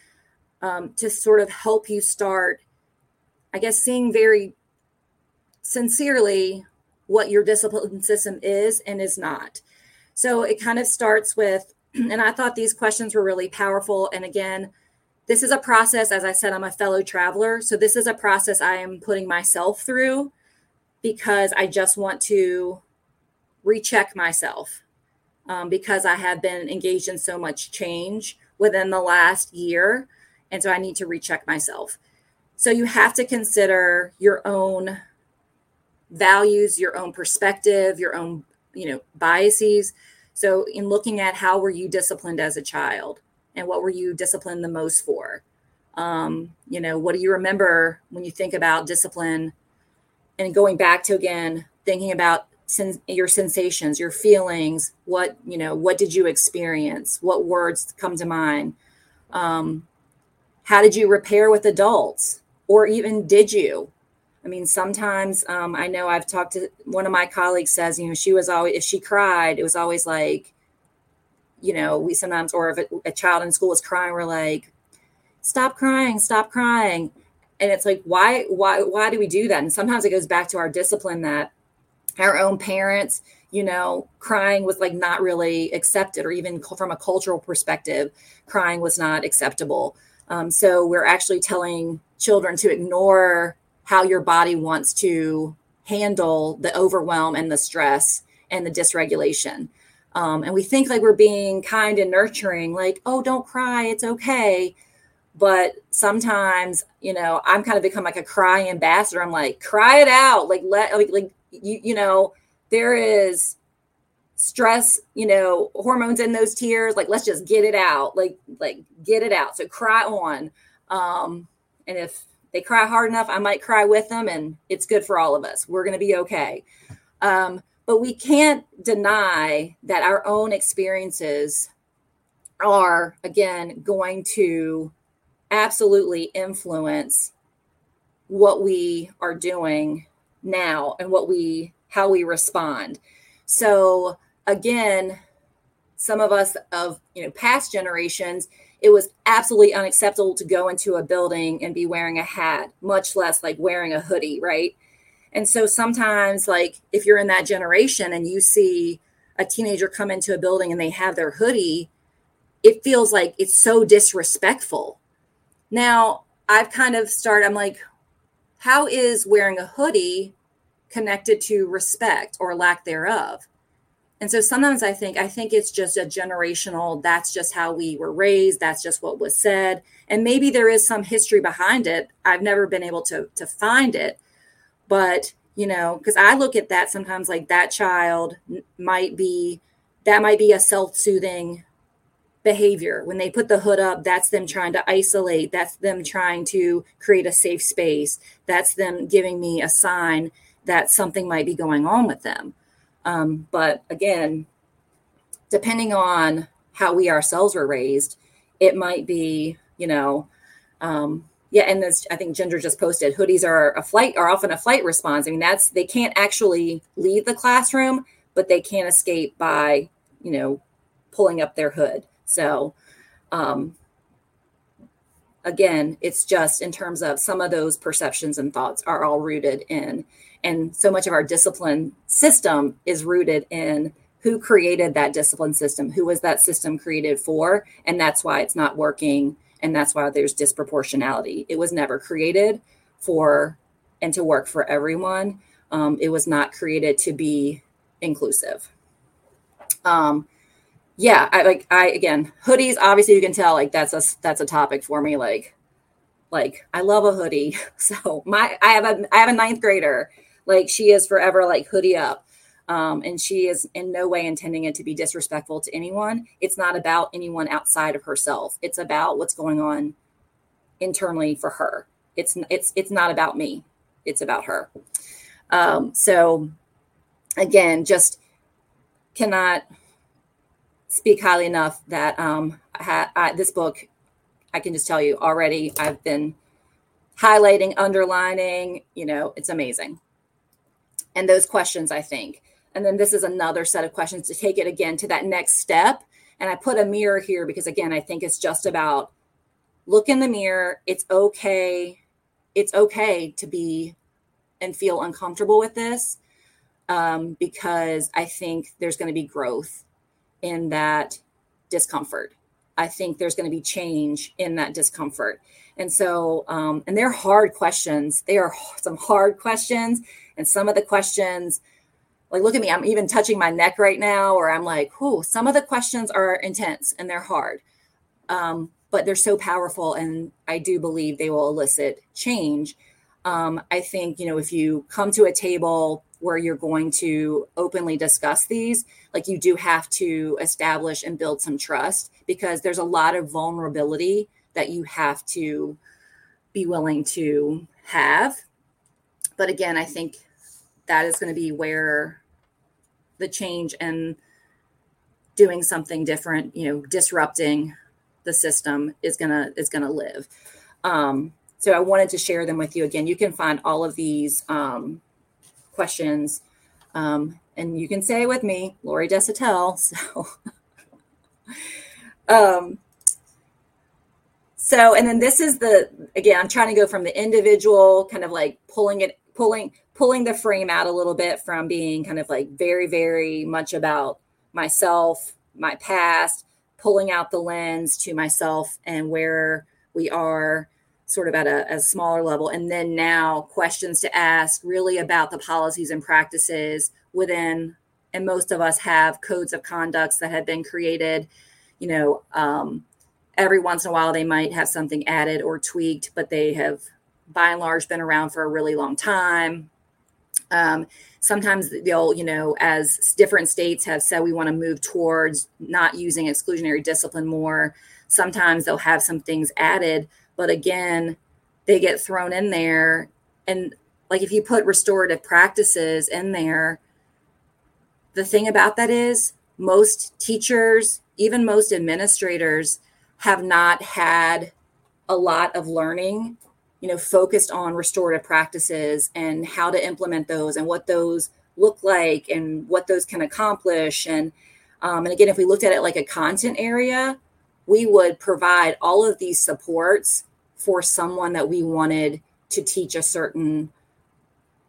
um, to sort of help you start, I guess, seeing very sincerely what your discipline system is and is not. So it kind of starts with, and I thought these questions were really powerful. And again, this is a process, as I said, I'm a fellow traveler. So this is a process I am putting myself through because I just want to recheck myself um, because I have been engaged in so much change within the last year. And so I need to recheck myself. So you have to consider your own values, your own perspective, your own, you know, biases. So in looking at how were you disciplined as a child and what were you disciplined the most for? Um, you know, what do you remember when you think about discipline and going back to again thinking about sen- your sensations, your feelings, what, you know, what did you experience? What words come to mind? Um, how did you repair with adults? Or even did you? I mean, sometimes um, I know I've talked to one of my colleagues says, you know, she was always, if she cried, it was always like, you know, we sometimes, or if a, a child in school is crying, we're like, stop crying, stop crying. And it's like, why, why, why do we do that? And sometimes it goes back to our discipline that our own parents, you know, crying was like not really accepted, or even from a cultural perspective, crying was not acceptable. Um, so we're actually telling children to ignore how your body wants to handle the overwhelm and the stress and the dysregulation. Um, and we think like we're being kind and nurturing, like, oh, don't cry, it's okay. But sometimes, you know, I'm kind of become like a cry ambassador. I'm like, cry it out, like let like like you you know, there is stress, you know, hormones in those tears. Like, let's just get it out, like like get it out. So cry on. Um, and if they cry hard enough, I might cry with them, and it's good for all of us. We're to be okay. Um, but we can't deny that our own experiences are, again, going to absolutely influence what we are doing now and what we how we respond so again some of us of you know past generations it was absolutely unacceptable to go into a building and be wearing a hat, much less like wearing a hoodie, right? And so sometimes, like, if you're in that generation and you see a teenager come into a building and they have their hoodie, it feels like it's so disrespectful. Now, I've kind of started, I'm like, how is wearing a hoodie connected to respect or lack thereof? And so sometimes I think I think it's just a generational that's just how we were raised, that's just what was said. And maybe there is some history behind it. I've never been able to to find it. But, you know, cuz I look at that sometimes like that child might be that might be a self-soothing behavior. When they put the hood up, that's them trying to isolate, that's them trying to create a safe space. That's them giving me a sign that something might be going on with them um, but again, depending on how we ourselves were raised, it might be, you know, um, yeah. And this, I think Ginger just posted hoodies are a flight are often a flight response. I mean, that's they can't actually leave the classroom, but they can't escape by, you know, pulling up their hood. So, um, again, it's just in terms of some of those perceptions and thoughts are all rooted in and so much of our discipline system is rooted in who created that discipline system who was that system created for and that's why it's not working and that's why there's disproportionality. It was never created for and to work for everyone. Um, it was not created to be inclusive. Um, yeah i like i again hoodies obviously you can tell like that's a that's a topic for me like like i love a hoodie. So my i have a i have a ninth grader. Like she is forever like hoodie up. Um, and she is in no way intending it to be disrespectful to anyone. It's not about anyone outside of herself. It's about what's going on internally for her. It's it's it's not about me. It's about her. Um, so again, just cannot speak highly enough that um, I, I, this book. I can just tell you already. I've been highlighting, underlining. You know, it's amazing. and those questions, I think. And then this is another set of questions to take it again to that next step. And I put a mirror here because, again, I think it's just about look in the mirror. It's okay. It's okay to be and feel uncomfortable with this um, because I think there's going to be growth in that discomfort. I think there's going to be change in that discomfort. And so, um, and they're hard questions. They are some hard questions. And some of the questions, like, look at me, I'm even touching my neck right now, or I'm like, whoo, some of the questions are intense and they're hard. Um, but they're so powerful. And I do believe they will elicit change. Um, I think, you know, if you come to a table where you're going to openly discuss these, like you do have to establish and build some trust because there's a lot of vulnerability that you have to be willing to have. But again, I think that is going to be where the change and doing something different, you know, disrupting the system is gonna is gonna live. Um, so I wanted to share them with you again. You can find all of these um, questions. Um, and you can say with me, Lori Desautels. So, um, so, and then this is the, again, I'm trying to go from the individual kind of like pulling it, pulling, pulling the frame out a little bit from being kind of like very, very much about myself, my past, pulling out the lens to myself and where we are sort of at a, a, smaller level. And then now questions to ask really about the policies and practices within, and most of us have codes of conducts that have been created. You know, um, every once in a while they might have something added or tweaked, but they have by and large been around for a really long time. Um, sometimes they'll, you know, as different states have said, we want to move towards not using exclusionary discipline more. Sometimes they'll have some things added, but again, they get thrown in there. And like if you put restorative practices in there, the thing about that is most teachers, even most administrators, have not had a lot of learning, you know, focused on restorative practices and how to implement those and what those look like and what those can accomplish. And um, and again, if we looked at it like a content area, we would provide all of these supports for someone that we wanted to teach a certain,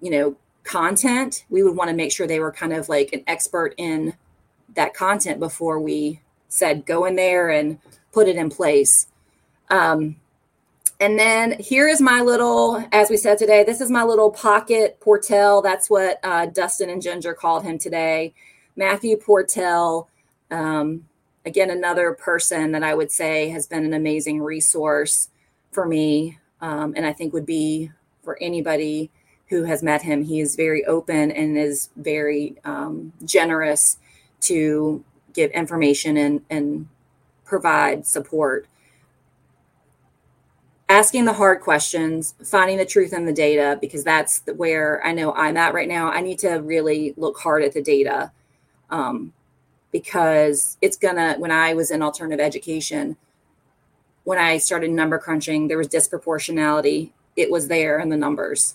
you know, content. We would want to make sure they were kind of like an expert in that content before we said go in there and put it in place. Um, and then here is my little, as we said today, this is my little pocket Portell. That's what uh, Dustin and Ginger called him today. Matthew Portell. Um, again, another person that I would say has been an amazing resource for me, um, and I think would be for anybody who has met him. He is very open and is very um, generous to give information and, and provide support. Asking the hard questions, finding the truth in the data, because that's where I know I'm at right now. I need to really look hard at the data. Um, because it's gonna when i was in alternative education when i started number crunching there was disproportionality. It was there in the numbers.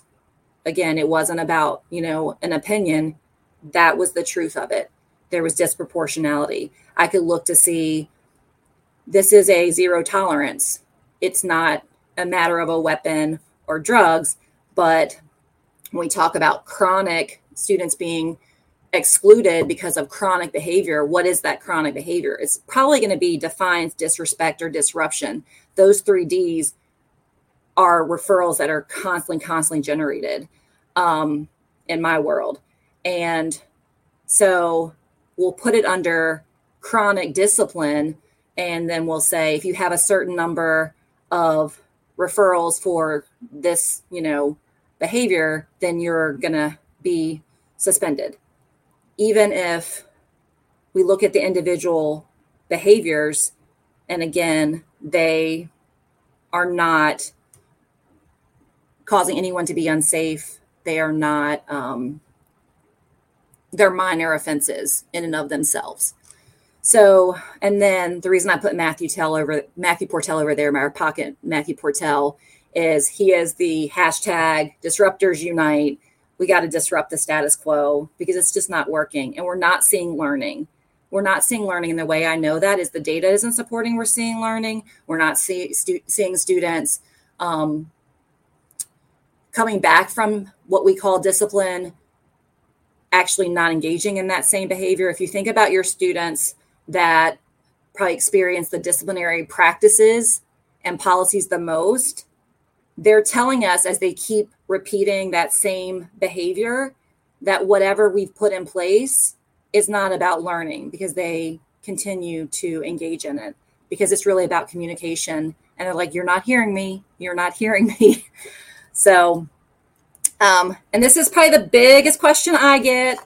Again it wasn't about you know an opinion. That was the truth of it. There was disproportionality. I could look to see this is a zero tolerance. It's not a matter of a weapon or drugs but when we talk about chronic students being excluded because of chronic behavior, what is that chronic behavior? It's probably going to be defiance, disrespect, or disruption. Those three D's are referrals that are constantly, constantly generated um, in my world. And so we'll put it under chronic discipline. And then we'll say if you have a certain number of referrals for this, you know, behavior, then you're going to be suspended. Even if we look at the individual behaviors and again they are not causing anyone to be unsafe. They are not um, they're minor offenses in and of themselves so and then the reason i put matthew tell over matthew portell over there my pocket matthew portell is he is the hashtag disruptors unite. We got to disrupt the status quo because it's just not working and we're not seeing learning. We're not seeing learning. And the way i know that is the data isn't supporting we're seeing learning. We're not see, stu- seeing students um, coming back from what we call discipline actually not engaging in that same behavior. If you think about your students that probably experience the disciplinary practices and policies the most they're telling us as they keep repeating that same behavior that whatever we've put in place is not about learning because they continue to engage in it because it's really about communication. And they're like you're not hearing me. You're not hearing me. So um, and this is probably the biggest question i get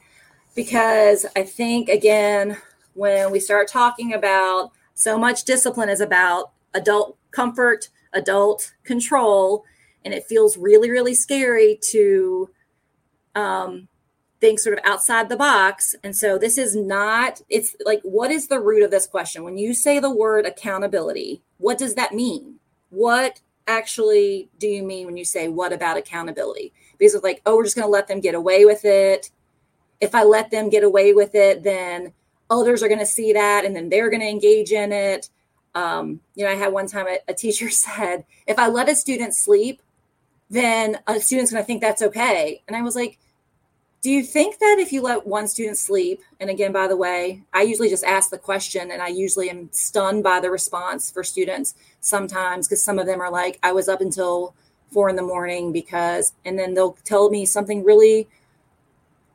because i think again when we start talking about so much discipline is about adult comfort adult control and it feels really really scary to um, think sort of outside the box. And so this is not, it's like, what is the root of this question? When you say the word accountability, what does that mean? What actually do you mean when you say, what about accountability? Because it's like, oh, we're just going to let them get away with it. If I let them get away with it, then others are going to see that and then they're going to engage in it. Um, you know, I had one time a, a teacher said, if I let a student sleep, then a student's going to think that's okay. And I was like, do you think that if you let one student sleep, and again, by the way, I usually just ask the question and I usually am stunned by the response for students sometimes because some of them are like, I was up until four in the morning because, and then they'll tell me something really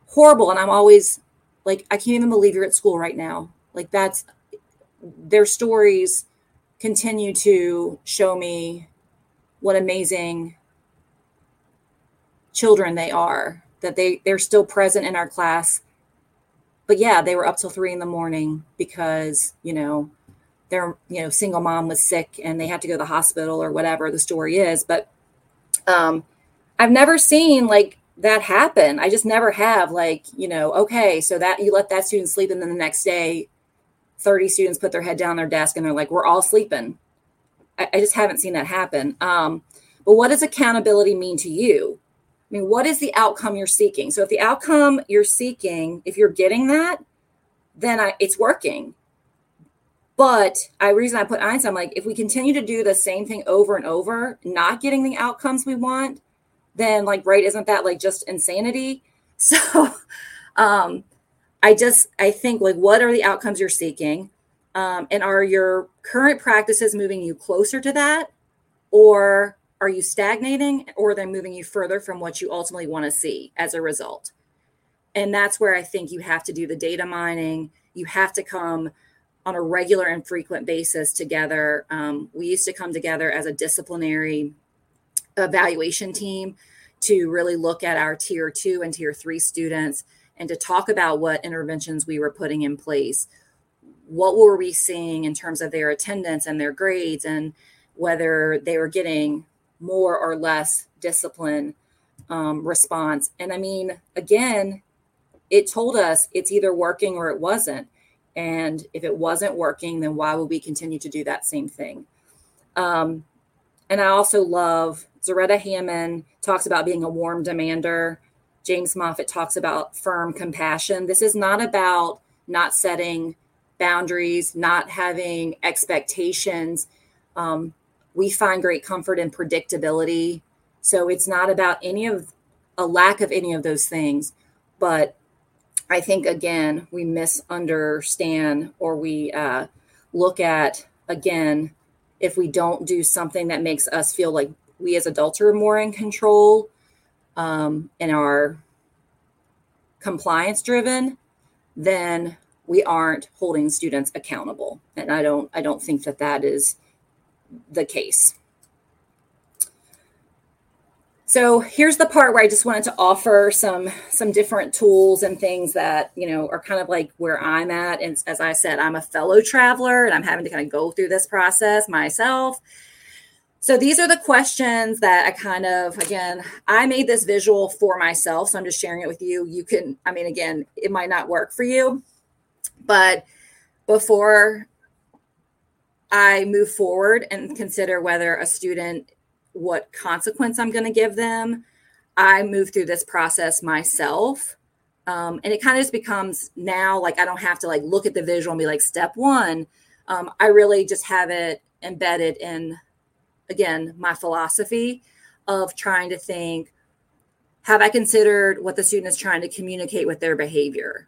horrible. And I'm always like, I can't even believe you're at school right now. Like, that's their stories continue to show me what amazing children they are that they they're still present in our class but yeah they were up till three in the morning because you know their you know single mom was sick and they had to go to the hospital or whatever the story is but um i've never seen like that happen i just never have like you know okay so that you let that student sleep and then the next day 30 students put their head down their desk and they're like we're all sleeping i, I just haven't seen that happen um but what does accountability mean to you I mean, what is the outcome you're seeking? So if the outcome you're seeking, if you're getting that, then I, it's working. But I reason I put Einstein, I'm like, if we continue to do the same thing over and over, not getting the outcomes we want, then like, right, isn't that like just insanity? So um I just I think like what are the outcomes you're seeking? Um, and are your current practices moving you closer to that? Or are you stagnating or they're they moving you further from what you ultimately want to see as a result? And that's where I think you have to do the data mining. You have to come on a regular and frequent basis together. Um, we used to come together as a disciplinary evaluation team to really look at our tier two and tier three students and to talk about what interventions we were putting in place. What were we seeing in terms of their attendance and their grades, and whether they were getting more or less discipline um, response. And I mean, again, it told us it's either working or it wasn't. And if it wasn't working, then why would we continue to do that same thing? Um, and I also love Zaretta Hammond talks about being a warm demander. James Moffitt talks about firm compassion. This is not about not setting boundaries, not having expectations. Um, we find great comfort in predictability. So it's not about any of a lack of any of those things. But I think, again, we misunderstand or we uh, look at, again, if we don't do something that makes us feel like we as adults are more in control um, and are compliance driven, then we aren't holding students accountable. And I don't, I don't think that that is the case. So here's the part where I just wanted to offer some some different tools and things that you know are kind of like where I'm at. And as I said, I'm a fellow traveler and I'm having to kind of go through this process myself. So these are the questions that I kind of again I made this visual for myself, so I'm just sharing it with you. You can, I mean, again, it might not work for you, but before I move forward and consider whether a student, what consequence I'm going to give them. I move through this process myself. Um, and it kind of just becomes now like I don't have to like look at the visual and be like, step one. Um, I really just have it embedded in, again, my philosophy of trying to think have I considered what the student is trying to communicate with their behavior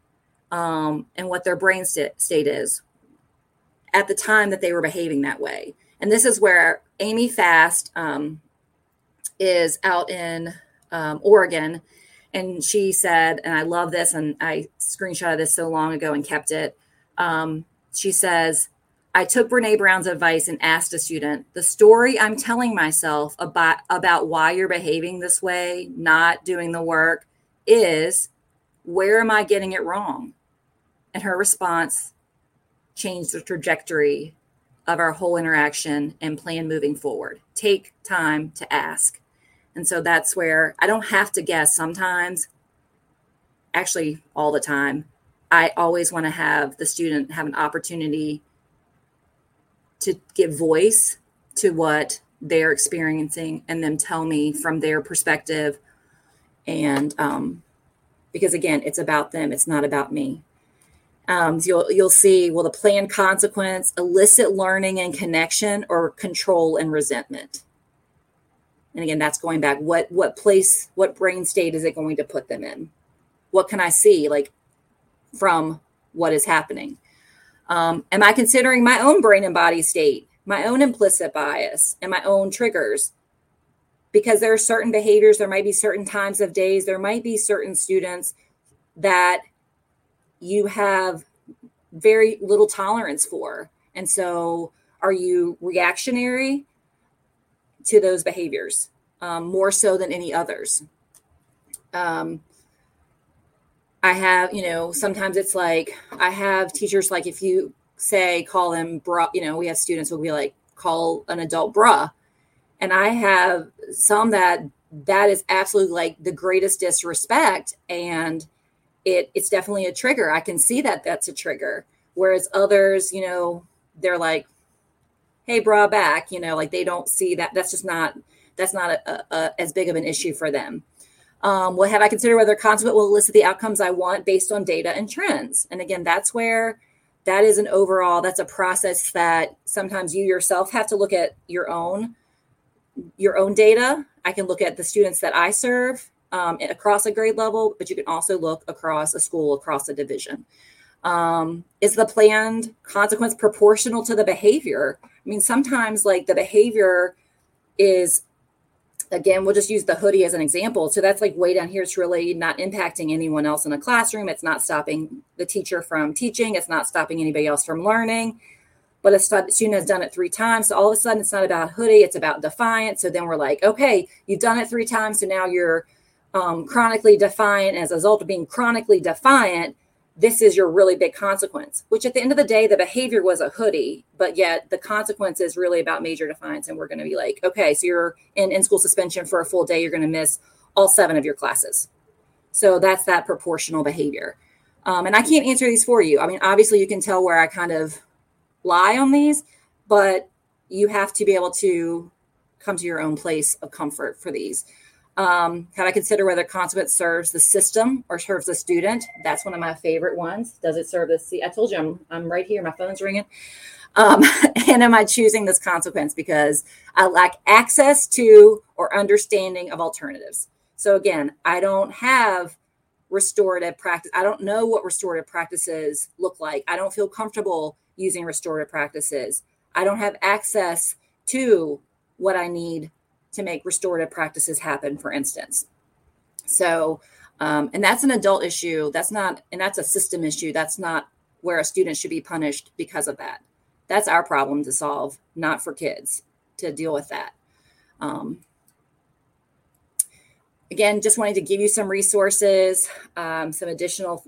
um, and what their brain st- state is at the time that they were behaving that way? And this is where Amy Fast um, is out in um, Oregon. And she said, and I love this, and I screenshotted this so long ago and kept it. Um, she says, I took Brene Brown's advice and asked a student, the story I'm telling myself about, about why you're behaving this way, not doing the work, is where am I getting it wrong? And her response changed the trajectory of our whole interaction and plan moving forward. Take time to ask. And so that's where I don't have to guess sometimes, actually, all the time. I always want to have the student have an opportunity to give voice to what they're experiencing and then tell me from their perspective. And um, because again, it's about them, it's not about me. Um, you'll you'll see will the planned consequence elicit learning and connection or control and resentment. And again, that's going back. What what place, what brain state is it going to put them in? What can I see like from what is happening? Um, am I considering my own brain and body state, my own implicit bias, and my own triggers? Because there are certain behaviors, there might be certain times of days, there might be certain students that you have very little tolerance for. And so, are you reactionary to those behaviors um, more so than any others? Um, I have, you know, sometimes it's like I have teachers like if you say call them bra, you know, we have students will be like call an adult bra. And I have some that that is absolutely like the greatest disrespect and it it's definitely a trigger. I can see that that's a trigger. Whereas others, you know, they're like, "Hey, bra back," you know, like they don't see that. That's just not that's not a, a, a, as big of an issue for them. Um, well, have I considered whether consequent will elicit the outcomes I want based on data and trends? And again, that's where that is an overall, that's a process that sometimes you yourself have to look at your own your own data. I can look at the students that I serve um, across a grade level, but you can also look across a school, across a division. Um, is the planned consequence proportional to the behavior? I mean, sometimes like the behavior is again, we'll just use the hoodie as an example. So that's like way down here. It's really not impacting anyone else in the classroom. It's not stopping the teacher from teaching. It's not stopping anybody else from learning. But a student has done it three times. So all of a sudden, it's not about hoodie, it's about defiance. So then we're like, okay, you've done it three times. So now you're um, chronically defiant. As a result of being chronically defiant, this is your really big consequence, which at the end of the day, the behavior was a hoodie, but yet the consequence is really about major defiance. And we're going to be like, okay, so you're in in school suspension for a full day, you're going to miss all seven of your classes. So that's that proportional behavior. Um, and I can't answer these for you. I mean, obviously, you can tell where I kind of lie on these, but you have to be able to come to your own place of comfort for these. Um, have I consider whether consequence serves the system or serves the student? That's one of my favorite ones. Does it serve the? I told you I'm, I'm right here. My phone's ringing. Um, and am I choosing this consequence because I lack access to or understanding of alternatives? So again, I don't have restorative practice. I don't know what restorative practices look like. I don't feel comfortable using restorative practices. I don't have access to what I need to make restorative practices happen, for instance. So, um, and that's an adult issue. That's not, and that's a system issue. That's not where a student should be punished because of that. That's our problem to solve, not for kids to deal with that. Um, again, just wanted to give you some resources, um, some additional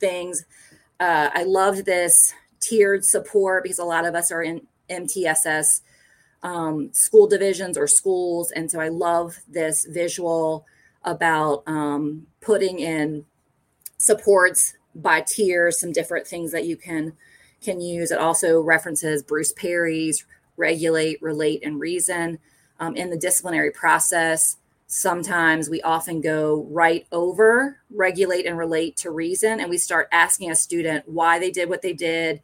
things. Uh, I loved this tiered support because a lot of us are in MTSS um, school divisions or schools. And so I love this visual about um, putting in supports by tiers, some different things that you can can use. It also references Bruce Perry's regulate, relate, and reason um, in the disciplinary process. sometimes we often go right over regulate and relate to reason and we start asking a student why they did what they did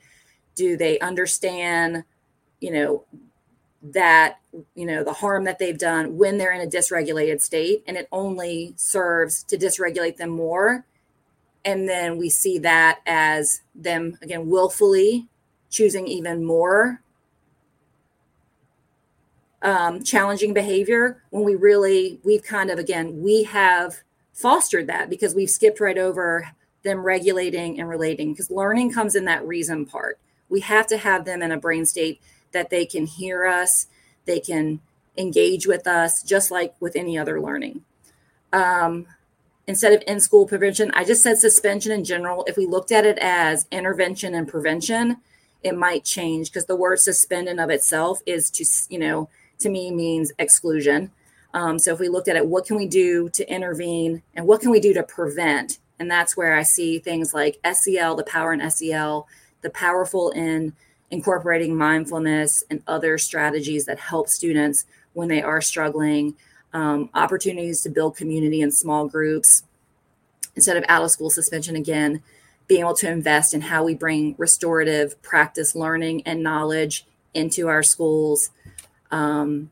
do they understand you know that you know the harm that they've done when they're in a dysregulated state and it only serves to dysregulate them more. And then we see that as them again willfully choosing even more um, challenging behavior when we really we've kind of again we have fostered that because we've skipped right over them regulating and relating because learning comes in that reason part. We have to have them in a brain state that they can hear us they can engage with us just like with any other learning um, instead of in school prevention i just said suspension in general if we looked at it as intervention and prevention it might change because the word suspend in of itself is to you know to me means exclusion. Um, so if we looked at it, what can we do to intervene and what can we do to prevent? And that's where I see things like SEL, the power in SEL, the powerful in incorporating mindfulness and other strategies that help students when they are struggling, um, opportunities to build community in small groups instead of out of school suspension again, being able to invest in how we bring restorative practice learning and knowledge into our schools. Um,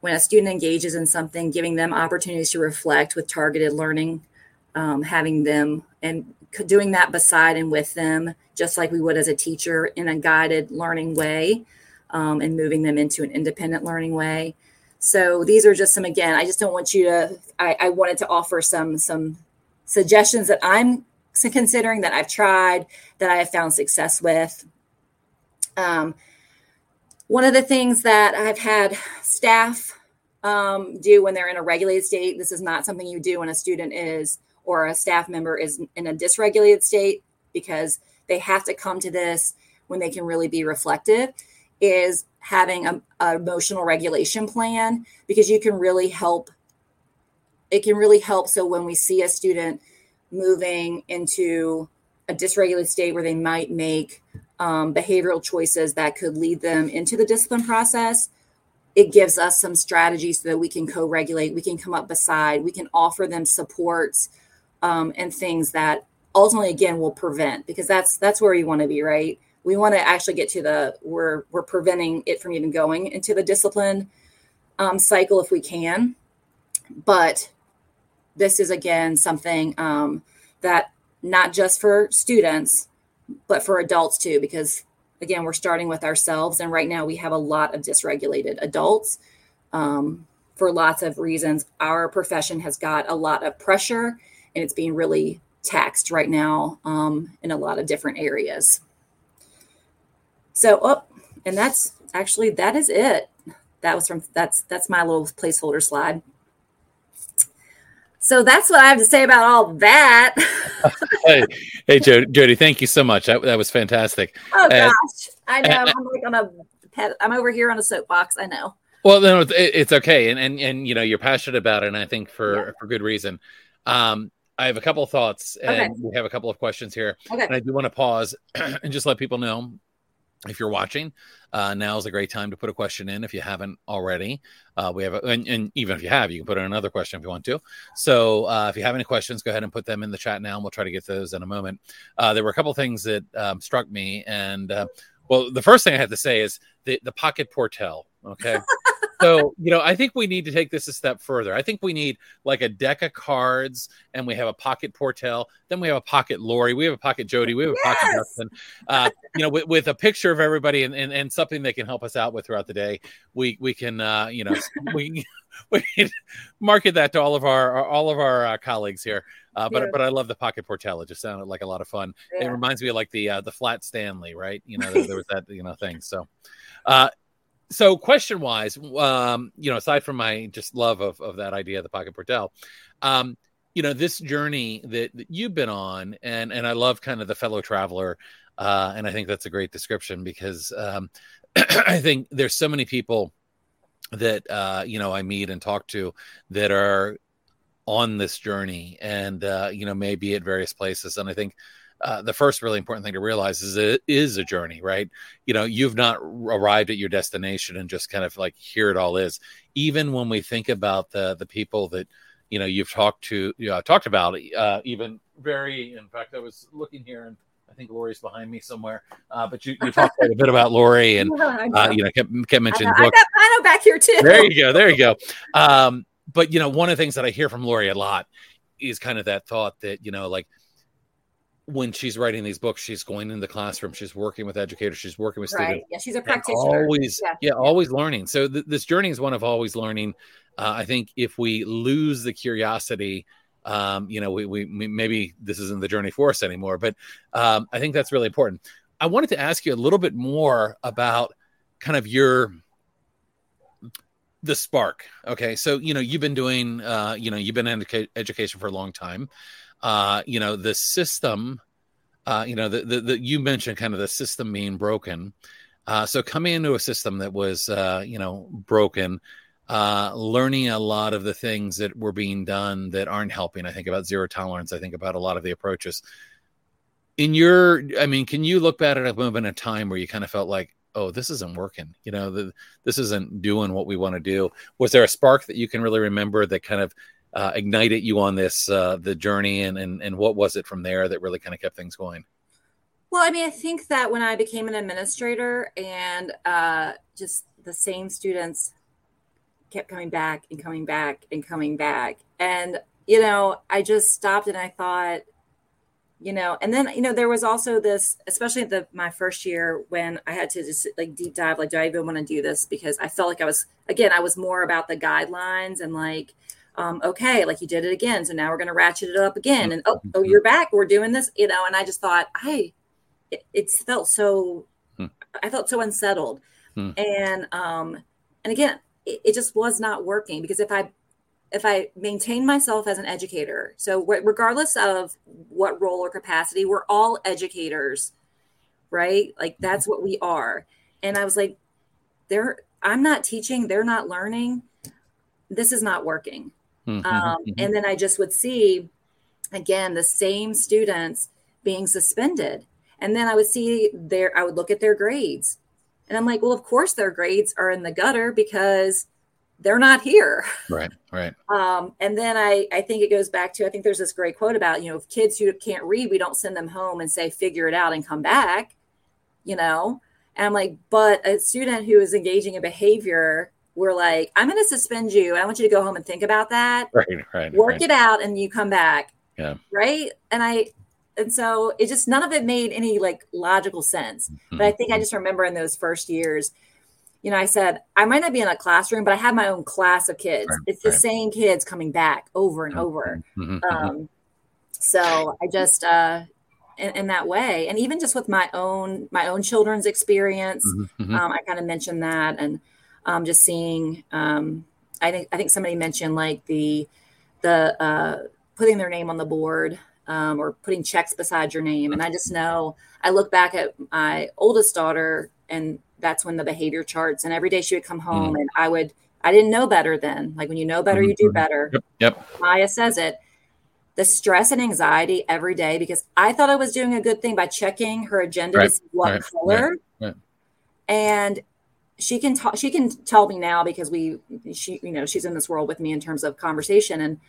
when a student engages in something, giving them opportunities to reflect with targeted learning, um, having them and doing that beside and with them, just like we would as a teacher in a guided learning way, um, and moving them into an independent learning way. So these are just some again. I just don't want you to. I, I wanted to offer some some suggestions that I'm considering that I've tried that I have found success with. Um, one of the things that I've had staff um, do when they're in a regulated state, this is not something you do when a student is or a staff member is in a dysregulated state because they have to come to this when they can really be reflective, is having a, a emotional regulation plan because you can really help. It can really help. So when we see a student moving into a dysregulated state where they might make um, behavioral choices that could lead them into the discipline process, it gives us some strategies so that we can co-regulate, we can come up beside, we can offer them supports um, and things that ultimately again will prevent because that's that's where you want to be, right? We want to actually get to the we're we're preventing it from even going into the discipline um, cycle if we can. But this is again something um, that not just for students but for adults too, because again, we're starting with ourselves. And right now we have a lot of dysregulated adults um, for lots of reasons. Our profession has got a lot of pressure and it's being really taxed right now um, in a lot of different areas. So, oh, and that's actually, that is it. That was from, that's, that's my little placeholder slide. So that's what I have to say about all that. hey, hey, Jody, thank you so much. That, that was fantastic. Oh gosh, I know. I'm like on a pet. I'm over here on a soapbox. I know. Well, no, it's, it's okay, and and and you know you're passionate about it, and I think for yeah. for good reason. Um, I have a couple of thoughts, and okay. we have a couple of questions here, okay. and I do want to pause and just let people know if you're watching, uh, now is a great time to put a question in if you haven't already. Uh, we have, a, and, and, even if you have, you can put in another question if you want to. So uh, if you have any questions, go ahead and put them in the chat now, and we'll try to get those in a moment. Uh, there were a couple things that um, struck me, and uh, well, the first thing I had to say is the the pocket Portell. Okay. so you know i think we need to take this a step further i think we need like a deck of cards and we have a pocket Portell then we have a pocket lori we have a pocket jody we have a yes! pocket Justin. Uh, you know with, with, a picture of everybody and, and, and something they can help us out with throughout the day we we can uh, you know we we can market that to all of our all of our uh, colleagues here uh, but yeah. but I love the pocket Portell. It just sounded like a lot of fun. Yeah. It reminds me of like the uh, the flat Stanley, right? You know, there, there was that you know thing. So, uh, so question wise um you know aside from my just love of, of that idea of the pocket Portell um you know this journey that, that you've been on and and i love kind of the fellow traveler uh and i think that's a great description because um i think there's so many people that uh you know i meet and talk to that are on this journey and uh you know maybe at various places and i think uh, the first really important thing to realize is it is a journey, right? You know, you've not arrived at your destination and just kind of like here it all is. Even when we think about the the people that you know you've talked to, you know, talked about, uh, even very. In fact, I was looking here and. I think Lori's behind me somewhere, uh, but you, you talked quite a bit about Lori and uh, you know kept, kept mentioning. I, I got Pino back here too. There you go, there you go. Um, but you know, one of the things that I hear from Lori a lot is kind of that thought that you know, like when she's writing these books, she's going in the classroom, she's working with educators, she's working with right. students. Yeah, she's a practitioner. Always, yeah. yeah, always learning. So th- this journey is one of always learning. Uh, I think if we lose the curiosity, um, you know, we, we, we, maybe this isn't the journey for us anymore. But um, I think that's really important. I wanted to ask you a little bit more about kind of your the spark. Okay, so you know you've been doing, uh, you know, you've been in educa- education for a long time uh, you know, the system, uh, you know, the, the, the, you mentioned kind of the system being broken. Uh, so coming into a system that was, uh, you know, broken, uh, learning a lot of the things that were being done that aren't helping. I think about zero tolerance. I think about a lot of the approaches. In your, I mean, can you look back at a moment in time where you kind of felt like, oh, this isn't working? You know, the, this isn't doing what we want to do. Was there a spark that you can really remember that kind of uh, ignited you on this uh, the journey and, and and what was it from there that really kind of kept things going? Well i mean i think that when i became an administrator and uh, just the same students kept coming back and coming back and coming back. And you know i just stopped and i thought you know and then you know there was also this especially the my first year when i had to just like deep dive like do i even want to do this? Because i felt like i was again i was more about the guidelines and like um, okay, like you did it again. So now we're going to ratchet it up again. And oh, oh, you're back. We're doing this, you know. And I just thought, I, it, it felt so, hmm. I felt so unsettled. Hmm. And, um, and again, it, it, just was not working because if I, if I maintain myself as an educator, so regardless of what role or capacity, we're all educators, right? Like that's what we are. And I was like, they're, I'm not teaching, they're not learning. This is not working. Mm-hmm, um, mm-hmm. And then I just would see, again, the same students being suspended. And then I would see their, I would look at their grades. And I'm like, well, of course their grades are in the gutter because they're not here. Right, right. Um, and then I, I think it goes back to, I think there's this great quote about, you know, if kids who can't read, we don't send them home and say, figure it out and come back, you know? And I'm like, but a student who is engaging in behavior we're like, I'm going to suspend you. I want you to go home and think about that. Right, right. Work right. it out, and you come back. Yeah. Right. And I, and so it just none of it made any like logical sense. Mm-hmm. But I think I just remember in those first years, you know, I said I might not be in a classroom, but I have my own class of kids. Right, it's the right. same kids coming back over and mm-hmm. over. Mm-hmm. mm-hmm. Um, so I just uh, in, in, that way, and even just with my own my own children's experience, mm-hmm. mm-hmm. um, I kind of mentioned that, and um, just seeing um, I think I think somebody mentioned like the the uh, putting their name on the board um, or putting checks beside your name. And I just know I look back at my oldest daughter, and that's when the behavior charts. And every day she would come home, mm and I would I didn't know better then. Like when you know better, you do mm-hmm. better. Yep. yep. Maya says it. The stress and anxiety every day because I thought I was doing a good thing by checking her agenda right. to see what right. color. Right. And she can talk she can tell me now because we she you know she's in this world with me in terms of conversation and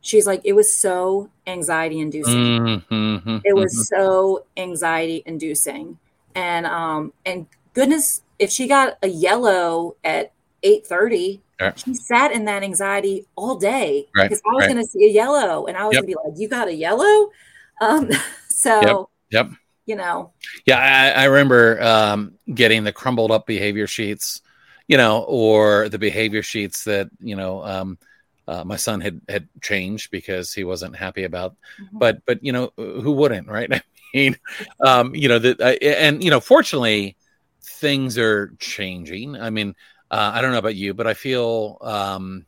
she's like it was so anxiety inducing mm-hmm. it was so anxiety inducing and um and goodness if she got a yellow at 8 30 right. she sat in that anxiety all day right. because i was right. going to see a yellow and i was yep. going to be like you got a yellow um so yep. yep you know. Yeah, I, I remember um, getting the crumbled up behavior sheets, you know, or the behavior sheets that you know um, uh, my son had had changed because he wasn't happy about. Mm-hmm. But but you know who wouldn't, right? I mean, um, you know that, uh, and you know, fortunately, things are changing. I mean, uh, I don't know about you, but I feel. Um,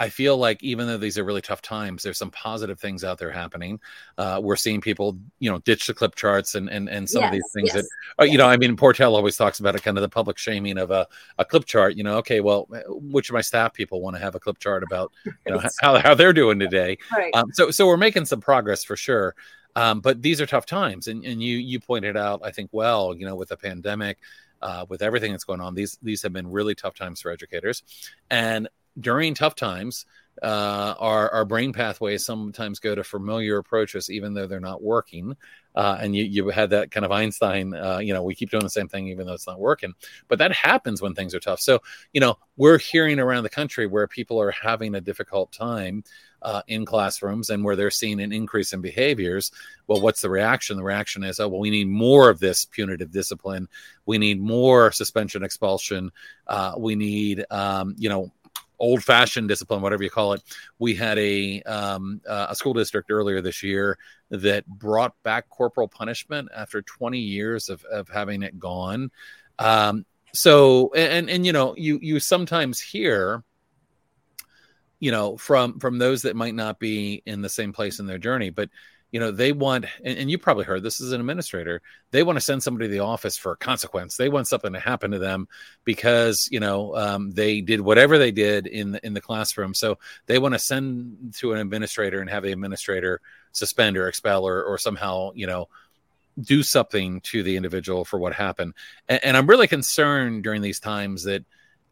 I feel like even though these are really tough times, there's some positive things out there happening. Uh, we're seeing people, you know, ditch the clip charts and and, and some yes, of these things yes, that, uh, you know, I mean, Portell always talks about it, kind of the public shaming of a, a clip chart. You know, okay, well, which of my staff people want to have a clip chart about, you know, how, how they're doing today? Right. Um, so so we're making some progress for sure. Um, but these are tough times, and, and you you pointed out, I think, well, you know, with the pandemic, uh, with everything that's going on, these these have been really tough times for educators, and during tough times, uh, our our brain pathways sometimes go to familiar approaches, even though they're not working. Uh, and you you had that kind of Einstein, uh, you know, we keep doing the same thing even though it's not working. But that happens when things are tough. So you know, we're hearing around the country where people are having a difficult time uh, in classrooms and where they're seeing an increase in behaviors. Well, what's the reaction? The reaction is, oh, well, we need more of this punitive discipline. We need more suspension, expulsion. Uh, we need, um, you know, old fashioned discipline, whatever you call it. We had a um, uh, a school district earlier this year that brought back corporal punishment after 20 years of, of having it gone. Um, so, and, and, you know, you, you sometimes hear, you know, from, from those that might not be in the same place in their journey, but you know they want and, and, you probably heard this as an administrator they want to send somebody to the office for a consequence. They want something to happen to them because you know um, they did whatever they did in the, in the classroom. So they want to send to an administrator and have the administrator suspend or expel or, or somehow you know do something to the individual for what happened. And, and i'm really concerned during these times that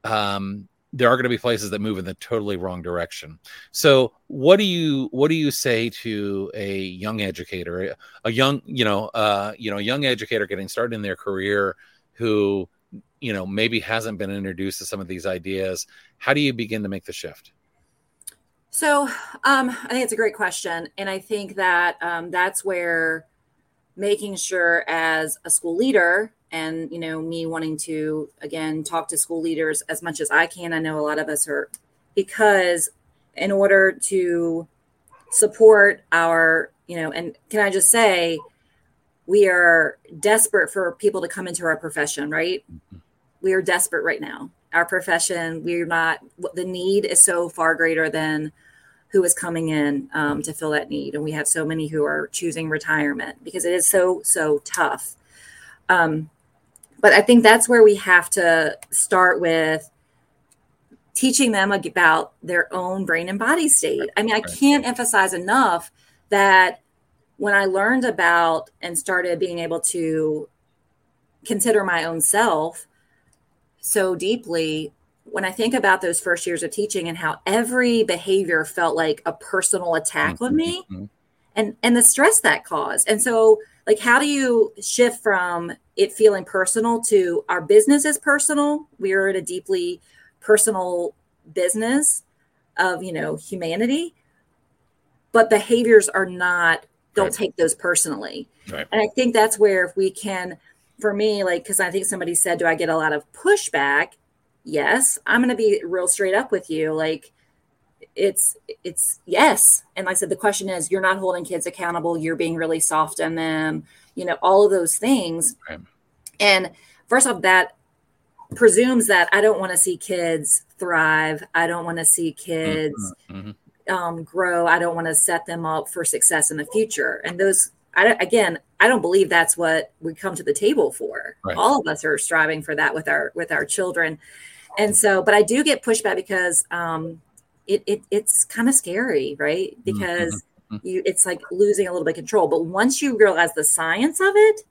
um, there are going to be places that move in the totally wrong direction. So, what do you what do you say to a young educator, a young you know uh, you know young educator getting started in their career who you know maybe hasn't been introduced to some of these ideas? How do you begin to make the shift? So, um, I think it's a great question, and I think that um, that's where making sure as a school leader and you know me wanting to again talk to school leaders as much as i can. I know a lot of us are because in order to support our you know and can i just say we are desperate for people to come into our profession right? Mm-hmm. we are desperate right now. Our profession we're not the need is so far greater than who is coming in um, to fill that need. And we have so many who are choosing retirement because it is so so tough. Um, but I think that's where we have to start with teaching them about their own brain and body state. I mean, I can't emphasize enough that when I learned about and started being able to consider my own self so deeply, when I think about those first years of teaching and how every behavior felt like a personal attack mm-hmm. on me mm-hmm. and and the stress that caused. And so like how do you shift from it feeling personal to our business is personal we are in a deeply personal business of you know humanity but behaviors are not don't right. take those personally right. and i think that's where if we can for me like because i think somebody said do i get a lot of pushback yes i'm going to be real straight up with you like it's it's yes and like i said the question is you're not holding kids accountable you're being really soft on them you know all of those things right. and first off that presumes that i don't want to see kids thrive i don't want to see kids mm-hmm. mm-hmm. um, grow i don't want to set them up for success in the future and those I, again i don't believe that's what we come to the table for right. all of us are striving for that with our with our children and so but i do get pushback because um, it, it it's kind of scary, right? Mm-hmm. Because mm-hmm. You it's like losing a little bit of control. But once you realize the science of it,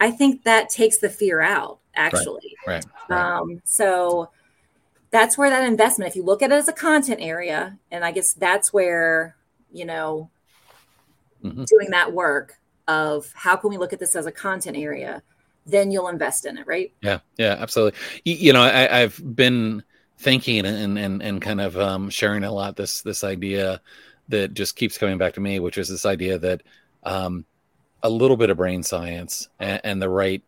I think that takes the fear out, actually. Right. right, Um, so that's where that investment, if you look at it as a content area, and I guess that's where, you know, mm-hmm. doing that work of how can we look at this as a content area, then you'll invest in it, right? Yeah, yeah, absolutely. You, you know, I, I've been thinking and and and kind of um, sharing a lot this this idea that just keeps coming back to me, which is this idea that um, a little bit of brain science and, and, the right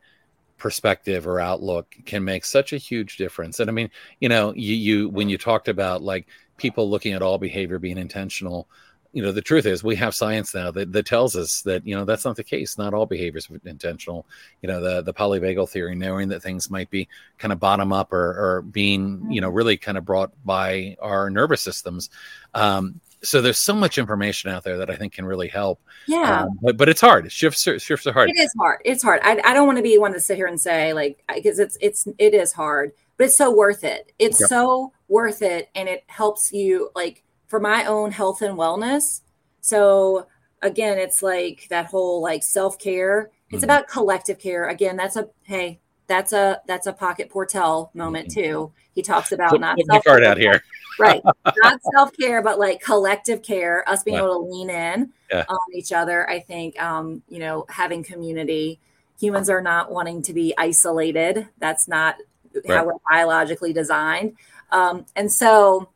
perspective or outlook can make such a huge difference. And I mean, you know, you you when you talked about like people looking at all behavior being intentional, you know the truth is we have science now that, that tells us that you know that's not the case. Not all behaviors are intentional. You know the the polyvagal theory knowing that things might be kind of bottom up or, or being you know really kind of brought by our nervous systems um, so there's so much information out there that I think can really help. Yeah, um, but but it's hard. Shifts are, shifts are hard. It is hard. It's hard. I, I don't want to be one to sit here and say like because it's it's it is hard, but it's so worth it. It's yep. so worth it, and it helps you like for my own health and wellness. So again, it's like that whole like self care. It's mm-hmm. about collective care. Again, that's a hey, that's a that's a pocket Portell moment mm-hmm. too. He talks about put, not card out here, right? Not self care, but like collective care. Us being yeah. able to lean in yeah. on each other. I think um, you know having community. Humans are not wanting to be isolated. That's not right. how we're biologically designed. Um, and so,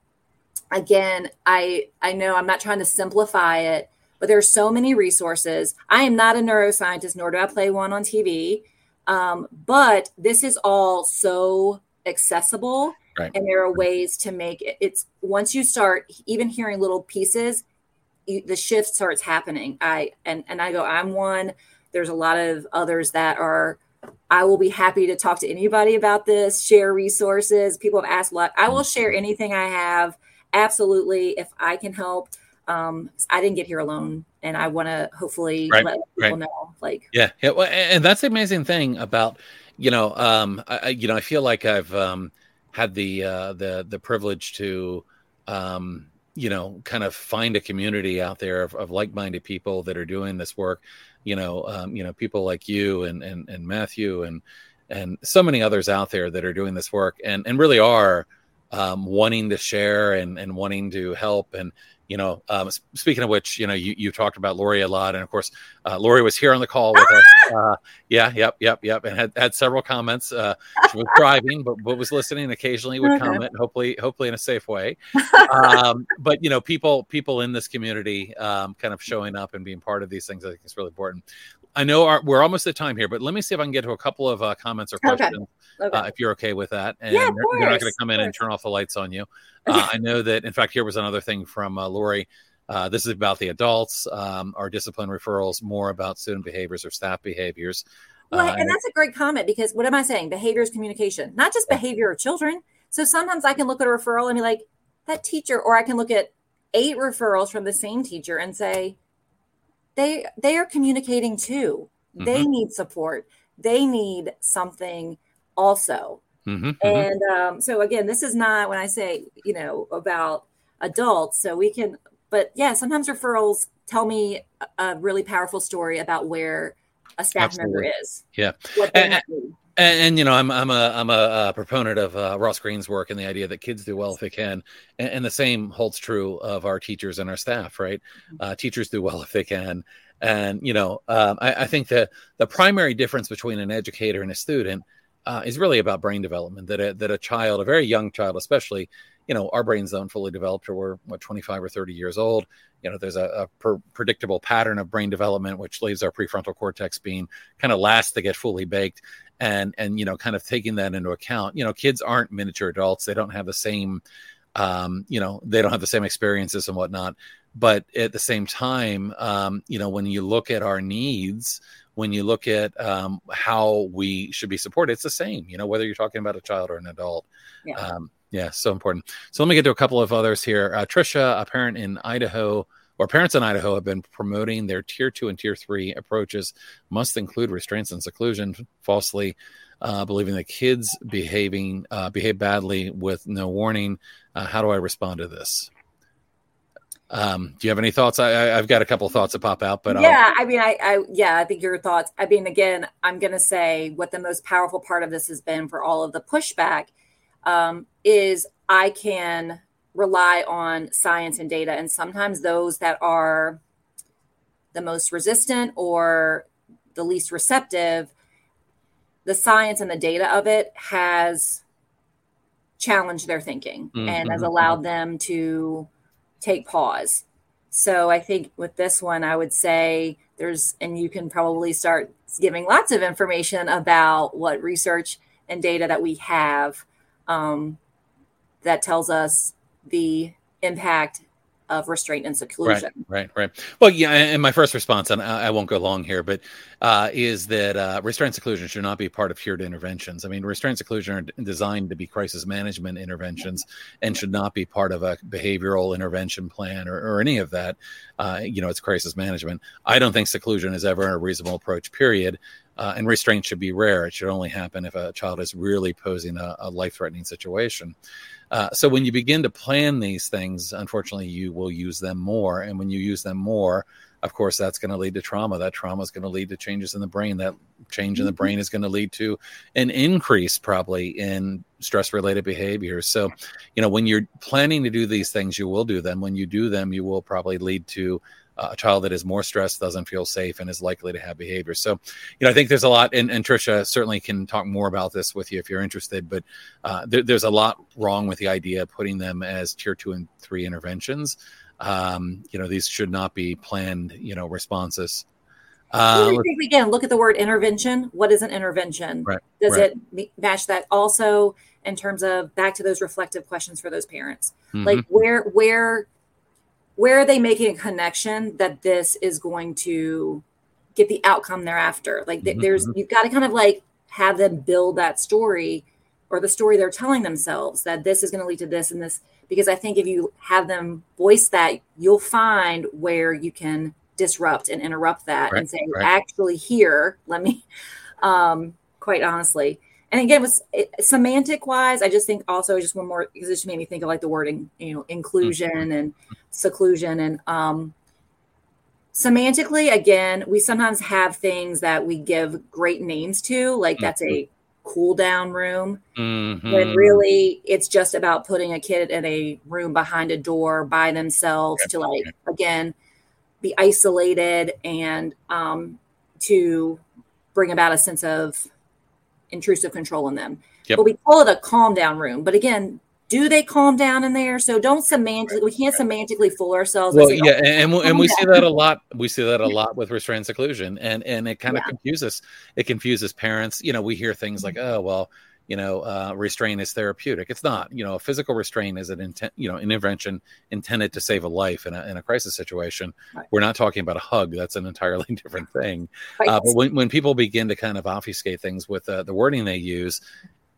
again, I I know I'm not trying to simplify it, but there are so many resources. I am not a neuroscientist, nor do I play one on TV. Um, but this is all so accessible, right. and there are ways to make it. It's once you start even hearing little pieces, you, the shift starts happening. I and and I go, I'm one. There's a lot of others that are I will be happy to talk to anybody about this, share resources. People have asked a lot. I will share anything I have. Absolutely. If I can help. Um, I didn't get here alone and I want to hopefully right, let people right. know like, yeah. Yeah. Well, and that's the amazing thing about, you know, um, I, you know, I feel like I've, um, had the, uh, the, the privilege to, um, you know, kind of find a community out there of, of like-minded people that are doing this work you know, um, you know, people like you and and and Matthew and and so many others out there that are doing this work and and really are um, wanting to share and and wanting to help and you know, um, speaking of which, you know, you, you talked about Lori a lot, and of course, uh, Lori was here on the call with us. Uh, yeah, yep, yep, yep, and had, had several comments. Uh, she was driving, but, but was listening. Occasionally, would okay. comment, hopefully, hopefully in a safe way. Um, but you know, people people in this community, um, kind of showing up and being part of these things, I think is really important. I know our, we're almost at time here, but let me see if I can get to a couple of uh, comments or questions, okay. Okay. Uh, if you're okay with that. And yeah, they're, they're, not going to come in and turn off the lights on you. Uh, I know that, in fact, here was another thing from uh, Lori. Uh, this is about the adults, um, our discipline referrals, more about student behaviors or staff behaviors. Well, uh, and that's a great comment because what am I saying? Behavior is communication, not just behavior of children. So sometimes I can look at a referral and be like, that teacher, or I can look at eight referrals from the same teacher and say, they they are communicating too. Mm-hmm. They need support. They need something also. Mm-hmm, mm-hmm, and um, so again, this is not when I say you know about adults. So we can, but yeah, sometimes referrals tell me a really powerful story about where a staff Absolutely. member is. Yeah. And, and, and, you know, I'm I'm a I'm a, proponent of uh, Ross Greene's work and the idea that kids do well if they can, and, and the same holds true of our teachers and our staff. Right, mm-hmm. uh, teachers do well if they can, and you know, um, I, I, think that the primary difference between an educator and a student uh, is really about brain development. That a, that a child, a very young child, especially, you know, our brains don't fully develop till we're what 25 or 30 years old. You know, there's a, a per- predictable pattern of brain development which leaves our prefrontal cortex being kind of last to get fully baked, and and you know, kind of taking that into account. You know, kids aren't miniature adults; they don't have the same um, you know, they don't have the same experiences and whatnot. But at the same time, um, you know, when you look at our needs, when you look at um, how we should be supported, it's the same, you know, whether you're talking about a child or an adult. Yeah. Um, yeah, so important. So let me get to a couple of others here. Uh, Trisha, a parent in Idaho, or parents in Idaho have been promoting their tier two and tier three approaches must include restraints and seclusion, falsely uh, believing that kids behaving uh, behave badly with no warning. Uh, how do I respond to this? Um, do you have any thoughts? I, have got a couple thoughts that pop out, but yeah, I'll... I mean, I, I, yeah, I think your thoughts. I mean, again, I'm going to say what the most powerful part of this has been for all of the pushback um, is I can rely on science and data, and sometimes those that are the most resistant or the least receptive, the science and the data of it has challenged their thinking mm-hmm. and has allowed them to take pause. So I think with this one, I would say there's, and you can probably start giving lots of information about what research and data that we have um, that tells us the impact of restraint and seclusion. Right, right, right. Well, yeah, and my first response, and I, won't go long here, but uh, is that uh, restraint and seclusion should not be part of tiered interventions. I mean, restraint and seclusion are designed to be crisis management interventions and should not be part of a behavioral intervention plan or, or any of that. Uh, you know, it's crisis management. I don't think seclusion is ever a reasonable approach, period. Uh, and restraint should be rare. It should only happen if a child is really posing a, a life threatening situation. Uh, so when you begin to plan these things, unfortunately, you will use them more. And when you use them more, of course, that's going to lead to trauma. That trauma is going to lead to changes in the brain. That change in the brain is going to lead to an increase probably in stress related behaviors. So, you know, when you're planning to do these things, you will do them. When you do them, you will probably lead to uh, a child that is more stressed, doesn't feel safe, and is likely to have behavior. So, you know, I think there's a lot, and, and Trisha certainly can talk more about this with you if you're interested. But uh, there, there's a lot wrong with the idea of putting them as tier two and three interventions. Um, you know, these should not be planned, you know, responses. Uh, again, look at the word intervention. What is an intervention? Right, Does right. it match that? Also, in terms of back to those reflective questions for those parents, Mhm. like where where where are they making a connection that this is going to get the outcome they're after? Like Mhm, there's you've got to kind of like have them build that story or the story they're telling themselves that this is going to lead to this and this because I think if you have them voice that, you'll find where you can disrupt and interrupt that Right, and say, right. actually, here, let me, um, quite honestly. And again, was semantic wise, I just think also just one more because it just made me think of like the wording, you know, inclusion Mm-hmm. and seclusion and um semantically again we sometimes have things that we give great names to like that's a cool down room when Mhm. really it's just about putting a kid in a room behind a door by themselves Yep, to like again be isolated and um, to bring about a sense of intrusive control in them Yep. but we call it a calm down room but again do they calm down in there so don't semantically we can't semantically fool ourselves Well, yeah, and and, we- and we see that a lot. We see that a lot with restraint seclusion, and and it kind of Yeah. confuses. It confuses parents. You know, we hear things like, mm-hmm. "Oh, well, you know, uh, restraint is therapeutic." It's not. You know, a physical restraint is an intent. You know, an intervention intended to save a life in a in a crisis situation. Right. We're not talking about a hug. That's an entirely different thing. Right. Uh, but when when people begin to kind of obfuscate things with uh, the wording they use,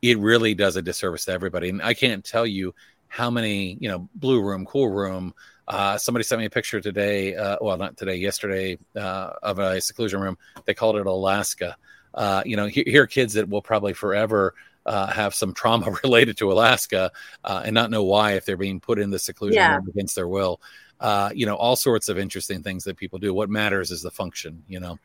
it really does a disservice to everybody. And I can't tell you how many, you know, blue room, cool room. Uh, somebody sent me a picture today. Uh, well, not today, yesterday, uh, of a seclusion room. They called it Alaska. Uh, you know, here, here are kids that will probably forever uh, have some trauma related to Alaska uh, and not know why if they're being put in the seclusion Yeah. against their will. Uh, you know, all sorts of interesting things that people do. What matters is the function. You know,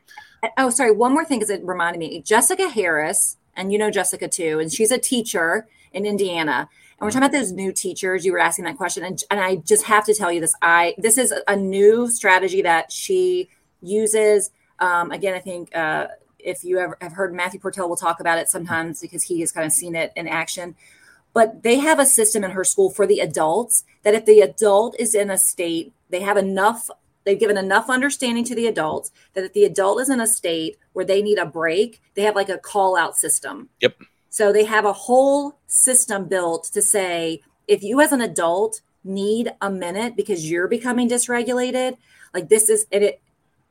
Oh, sorry. One more thing because it reminded me. Jessica Harris, and you know Jessica too, and she's a teacher in Indiana. And we're talking about those new teachers. You were asking that question, and, and I just have to tell you this. I this is a new strategy that she uses. Um, again, I think uh, if you ever have heard Matthew Portell will talk about it sometimes because he has kind of seen it in action. But they have a system in her school for the adults that if the adult is in a state, they have enough they've given enough understanding to the adults that if the adult is in a state where they need a break, they have like a call out system. Yep. So they have a whole system built to say if you as an adult need a minute because you're becoming dysregulated, like this is and it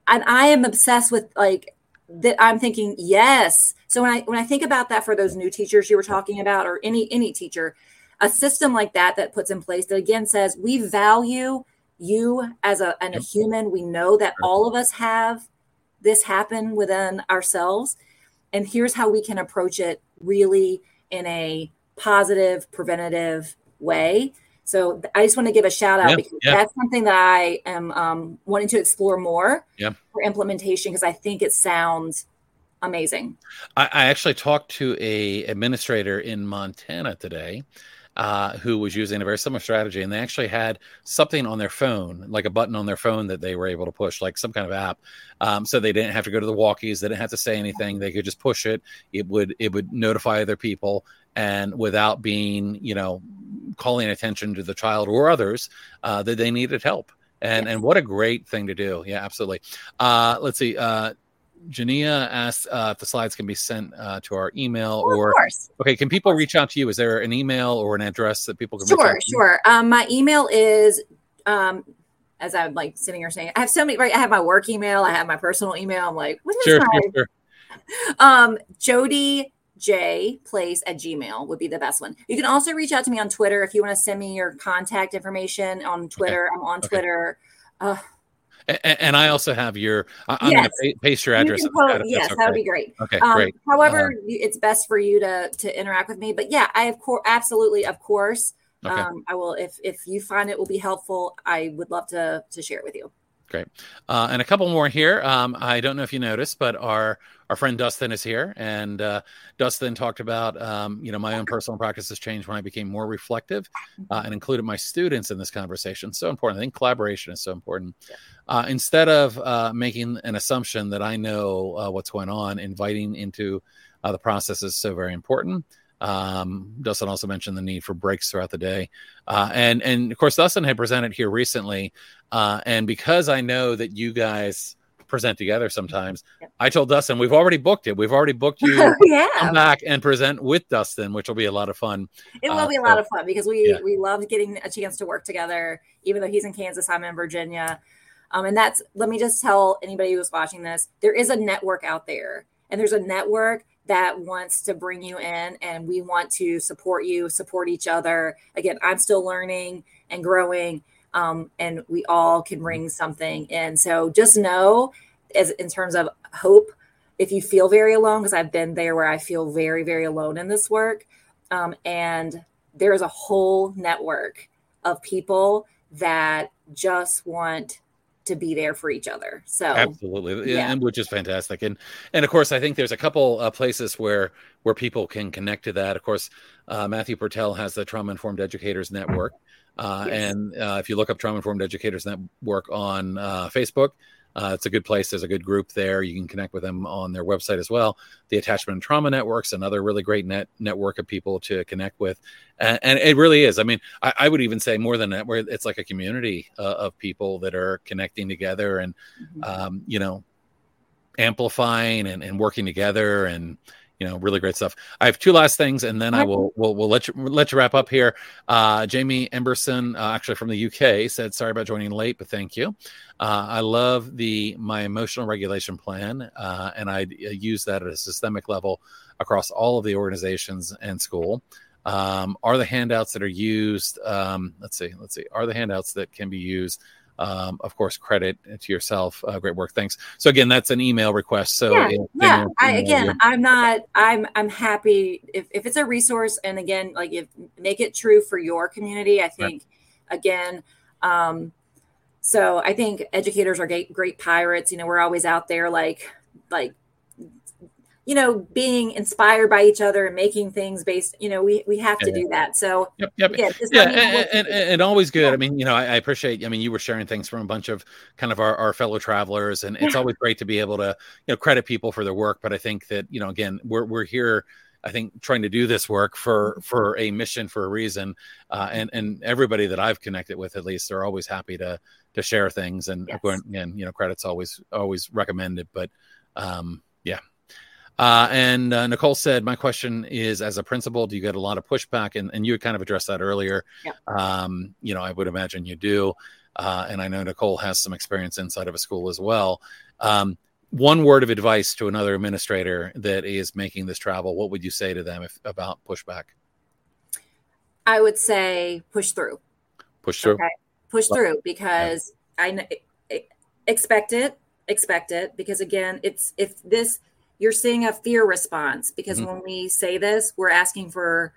and I am obsessed with like that I'm thinking yes. So when I when I think about that for those new teachers you were talking about or any any teacher, a system like that that puts in place that again says we value you as a, and a human. We know that all of us have this happen within ourselves. And here's how we can approach it really in a positive, preventative way. So I just want to give a shout out Yeah, because yeah. that's something that I am um, wanting to explore more Yeah. for implementation because I think it sounds amazing. I, I actually talked to a administrator in Montana today uh, who was using a very similar strategy, and they actually had something on their phone, like a button on their phone that they were able to push, like some kind of app. Um, so they didn't have to go to the walkies, they didn't have to say anything. They could just push it. It would it would notify other people, and without being you know calling attention to the child or others uh, that they needed help. And Yes. and what a great thing to do. Yeah, absolutely. Uh, let's see. Uh, Jania asked uh, if the slides can be sent uh, to our email Well, or of course. okay. Can people reach out to you? Is there an email or an address that people can reach Sure, out to you? sure. Um, my email is um, as I'm like sitting here saying, I have so many. Right, I have my work email, I have my personal email. I'm like, what is Sure, my sure, sure. um Jody J place at Gmail would be the best one. You can also reach out to me on Twitter if you want to send me your contact information on Twitter. I'm on Okay. Twitter. Uh, A- and I also have your. I'm Yes. going to paste your address. post- yes, that's that would be great. Okay, Um, great. however, you it's best for you to to interact with me. But yeah, I of course, absolutely, of course, Okay. um, I will. If if you find it will be helpful, I would love to to share it with you. Great. Uh, and a couple more here. Um, I don't know if you noticed, but our our friend Dustin is here, and uh, Dustin talked about um, you know my own personal practices changed when I became more reflective, uh, and included my students in this conversation. So important. I think collaboration is so important. Uh, instead of uh, making an assumption that I know uh, what's going on, inviting into the process is so very important. Um, Dustin also mentioned the need for breaks throughout the day, uh, and and of course Dustin had presented here recently, uh, and because I know that you guys present together sometimes, yep. I told Dustin we've already booked it. We've already booked you yeah. come back and present with Dustin, which will be a lot of fun. It will uh, be a lot so, of fun because we yeah. we love getting a chance to work together. Even though he's in Kansas, I'm in Virginia, um, and that's let me just tell anybody who's watching this: there is a network out there, and there's a network that wants to bring you in and we want to support you, support each other. Again, I'm still learning and growing, um, and we all can bring something in. So just know, as in terms of hope, if you feel very alone, because I've been there where I feel very, very alone in this work, um, and there is a whole network of people that just want to be there for each other. So absolutely, yeah. and which is fantastic. And and of course, I think there's a couple uh, places where where people can connect to that. Of course, uh, Matthew Portell has the Trauma Informed Educators Network, uh, and uh, if you look up Trauma Informed Educators Network on uh, Facebook, uh, it's a good place. There's a good group there. You can connect with them on their website as well. The Attachment and Trauma Network's another really great net network of people to connect with, and, and it really is. I mean, I, I, would even say more than that, where it's like a community uh, of people that are connecting together and, mm-hmm. um, you know, amplifying and, and working together and you know, really great stuff. I have two last things, and then I will will will let you let you wrap up here. Uh, Jamie Emberson, uh, actually from the UK, said, "Sorry about joining late, but thank you. Uh, I love the my emotional regulation plan, uh, and I use that at a systemic level across all of the organizations and school." Um, are the handouts that are used? Um, let's see, let's see. Are the handouts that can be used? Um, of course, credit to yourself. Uh, great work. Thanks. So again, that's an email request. So yeah, yeah. I, again, I'm not. I'm I'm happy if, if it's a resource, and again, like if make it true for your community. I think right. again. Um, so I think educators are great, great pirates. You know, we're always out there like like you know, being inspired by each other and making things based, you know, we, we have to do that. So, yep, yep. yeah, yeah and, and, and, always good. I mean, you know, I, I, appreciate, I mean, you were sharing things from a bunch of kind of our, our fellow travelers, and it's always great to be able to, you know, credit people for their work. But I think that, you know, again, we're, we're here, I think trying to do this work for mm-hmm. for a mission for a reason, uh, and and everybody that I've connected with at least they're always happy to to share things and yes. again you know credits always always recommended, but um, yeah, uh, and uh, Nicole said, My question is as a principal, do you get a lot of pushback? And, and you had kind of addressed that earlier. Yeah. Um, you know, I would imagine you do. Uh, and I know Nicole has some experience inside of a school as well. Um, one word of advice to another administrator that is making this travel, what would you say to them if, about pushback? I would say push through. Push through. Okay. Push through because I expect it, expect it because again, it's if this you're seeing a fear response because mm-hmm. when we say this, we're asking for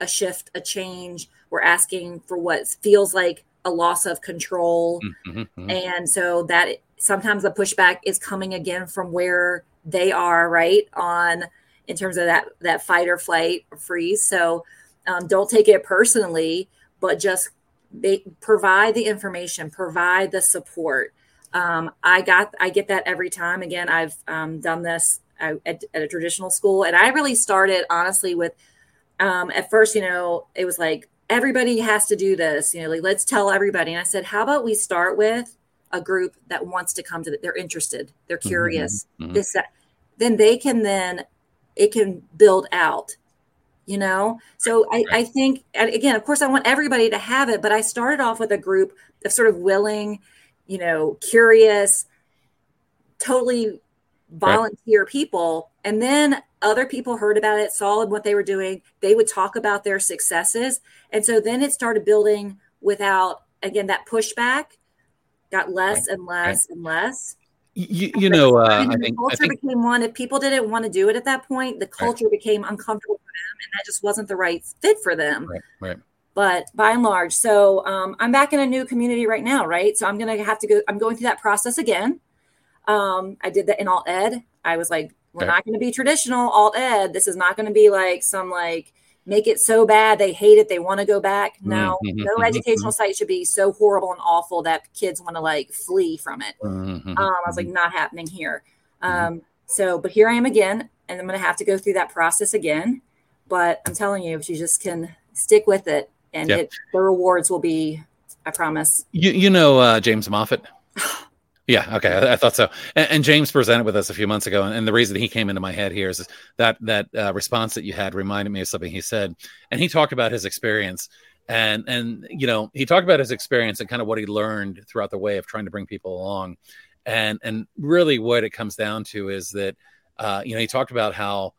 a shift, a change. We're asking for what feels like a loss of control. Mm-hmm. mm-hmm. And so that sometimes the pushback is coming again from where they are, right? On in terms of that that fight or flight or freeze. So um, don't take it personally, but just they provide the information, provide the support. Um, I got I get that every time. Again, I've um, done this at, at, a traditional school. And I really started honestly with, um, at first, you know, it was like everybody has to do this, you know, like let's tell everybody. And I said, how about we start with a group that wants to come to the, they're interested, they're mm-hmm, curious, mm-hmm. this, that. then they can then, it can build out you know so I, I think again of course i want everybody to have it but i started off with a group of sort of willing you know curious totally volunteer right. people and then other people heard about it saw what they were doing they would talk about their successes and so then it started building without again that pushback got less right. and less right. and less you, you know uh, I think, culture I think, became one if people didn't want to do it at that point the culture became uncomfortable for them and that just wasn't the right fit for them right right but by and large, so um, I'm back in a new community right now, right? So I'm gonna have to go. I'm going through that process again. Um, I did that in alt ed. I was like, we're okay. not going to be traditional alt ed. This is not going to be like some like make it so bad they hate it they want to go back no mm-hmm, no mm-hmm, educational mm-hmm. site should be so horrible and awful that kids want to like flee from it mm-hmm, um, i was like mm-hmm. not happening here mm-hmm. um, so but here i am again and i'm going to have to go through that process again but i'm telling you if you just can stick with it and yep. it, the rewards will be i promise you, you know uh, james moffat Yeah, okay, I, I thought so. And, and, James presented with us a few months ago, and, and, the reason he came into my head here is that that uh, response that you had reminded me of something he said, and he talked about his experience, and and you know he talked about his experience and kind of what he learned throughout the way of trying to bring people along, and and really what it comes down to is that uh, you know he talked about how,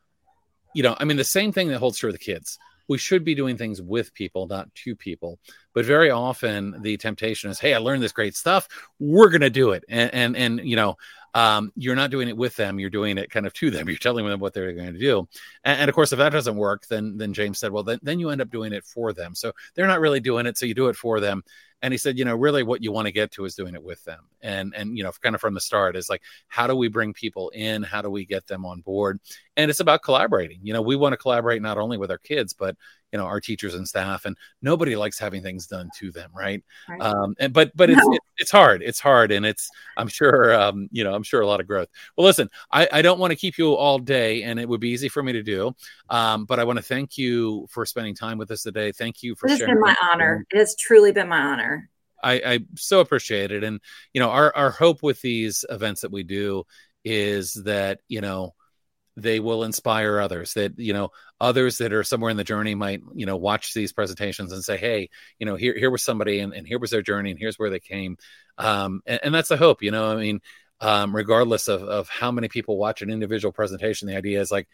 you know, I mean the same thing that holds true with kids we should be doing things with people, not to people. But very often the temptation is, hey, I learned this great stuff. We're going to do it. And, and, and, you know, um, you're not doing it with them. You're doing it kind of to them. You're telling them what they're going to do. And, and, of course, if that doesn't work, then, then James said, well, then, then you end up doing it for them. So they're not really doing it. So you do it for them and he said you know really what you want to get to is doing it with them. And and you know kind of from the start is like how do we bring people in? How do we get them on board? And it's about collaborating. You know we want to collaborate not only with our kids but you know our teachers and staff and nobody likes having things done to them right, right. um and but but it's no. it, it's hard it's hard and it's i'm sure um you know i'm sure a lot of growth well listen i i don't want to keep you all day and it would be easy for me to do um but i want to thank you for spending time with us today thank you for it has been my honor it has truly been my honor I, I so appreciate it. And, you know, our, our hope with these events that we do is that, you know, they will inspire others that you know others that are somewhere in the journey might you know watch these presentations and say hey you know here here was somebody and, and here was their journey and here's where they came. Um, and, and, that's the hope you know i mean um, regardless of, of how many people watch an individual presentation the idea is like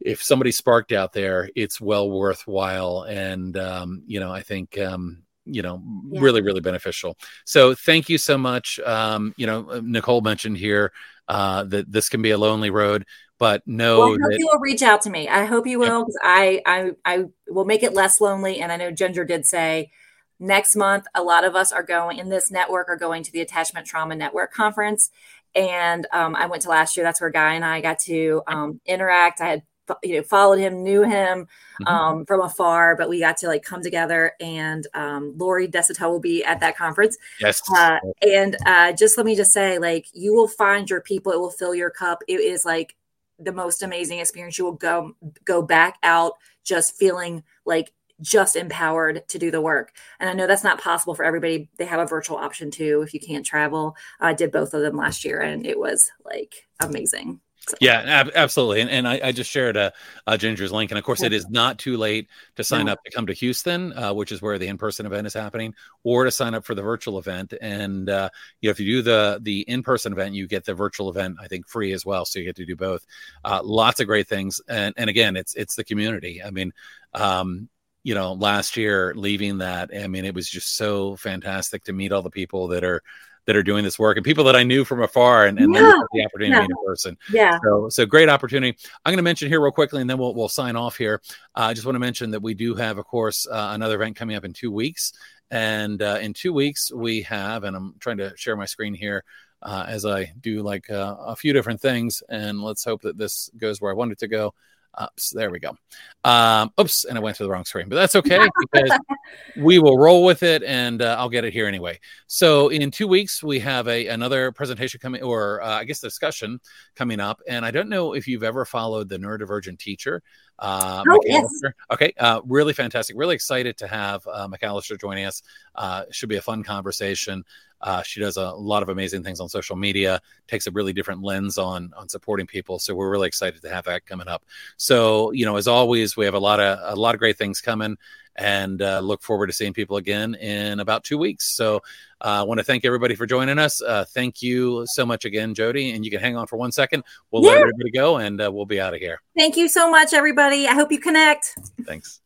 if somebody sparked out there it's well worthwhile. And um, you know i think um, you know yeah. really really beneficial so thank you so much um you know uh, nicole mentioned here uh that this can be a lonely road but know well, that, you will reach out to me. I hope you will because I, I I will make it less lonely. And I know Ginger did say next month a lot of us are going in this network are going to the Attachment Trauma Network conference, and um, I went to last year. That's where Guy and I got to um, interact. I had you know followed him knew him mm-hmm. um, from afar but we got to like come together and um, Lori Desautels will be at that conference yes uh, and uh, just let me just say like you will find your people it will fill your cup it is like the most amazing experience you will go go back out just feeling like just empowered to do the work. And I know that's not possible for everybody. They have a virtual option too if you can't travel. I did both of them last year and it was like amazing. Yeah, ab- absolutely. And, and I, I, just shared a, a, Ginger's link. And of course, it is not too late to sign up to come to Houston, uh, which is where the in person event is happening, or to sign up for the virtual event. And uh, you know, if you do the the in person event, you get the virtual event, I think, free as well. So you get to do both. Uh, lots of great things. And and again, it's it's the community. I mean, um, you know, last year leaving that, I mean, it was just so fantastic to meet all the people that are that are doing this work and people that I knew from afar and, and yeah. the opportunity yeah. in person. Yeah. So, so great opportunity. I'm going to mention here real quickly and then we'll, we'll sign off here. Uh, I just want to mention that we do have, of course, uh, another event coming up in two weeks. And uh, in two weeks, we have, and I'm trying to share my screen here uh, as I do like uh, a few different things. And let's hope that this goes where I want it to go. Oops, there we go. Um, oops, and I went to the wrong screen, but that's okay because we will roll with it, and uh, I'll get it here anyway. So in two weeks, we have a another presentation coming, or uh, I guess discussion coming up. And I don't know if you've ever followed the neurodivergent teacher. Uh, oh, yes. Okay, uh, really fantastic. Really excited to have uh, McAllister joining us. Uh, should be a fun conversation. Uh, she does a lot of amazing things on social media, takes a really different lens on on supporting people. So we're really excited to have that coming up. So you know, as always, we have a lot of a lot of great things coming, and uh, look forward to seeing people again in about two weeks. So uh, I want to thank everybody for joining us. Uh, thank you so much again, Jody. And you can hang on for one second. We'll yeah. let everybody go, and uh, we'll be out of here. Thank you so much, everybody. I hope you connect. Thanks.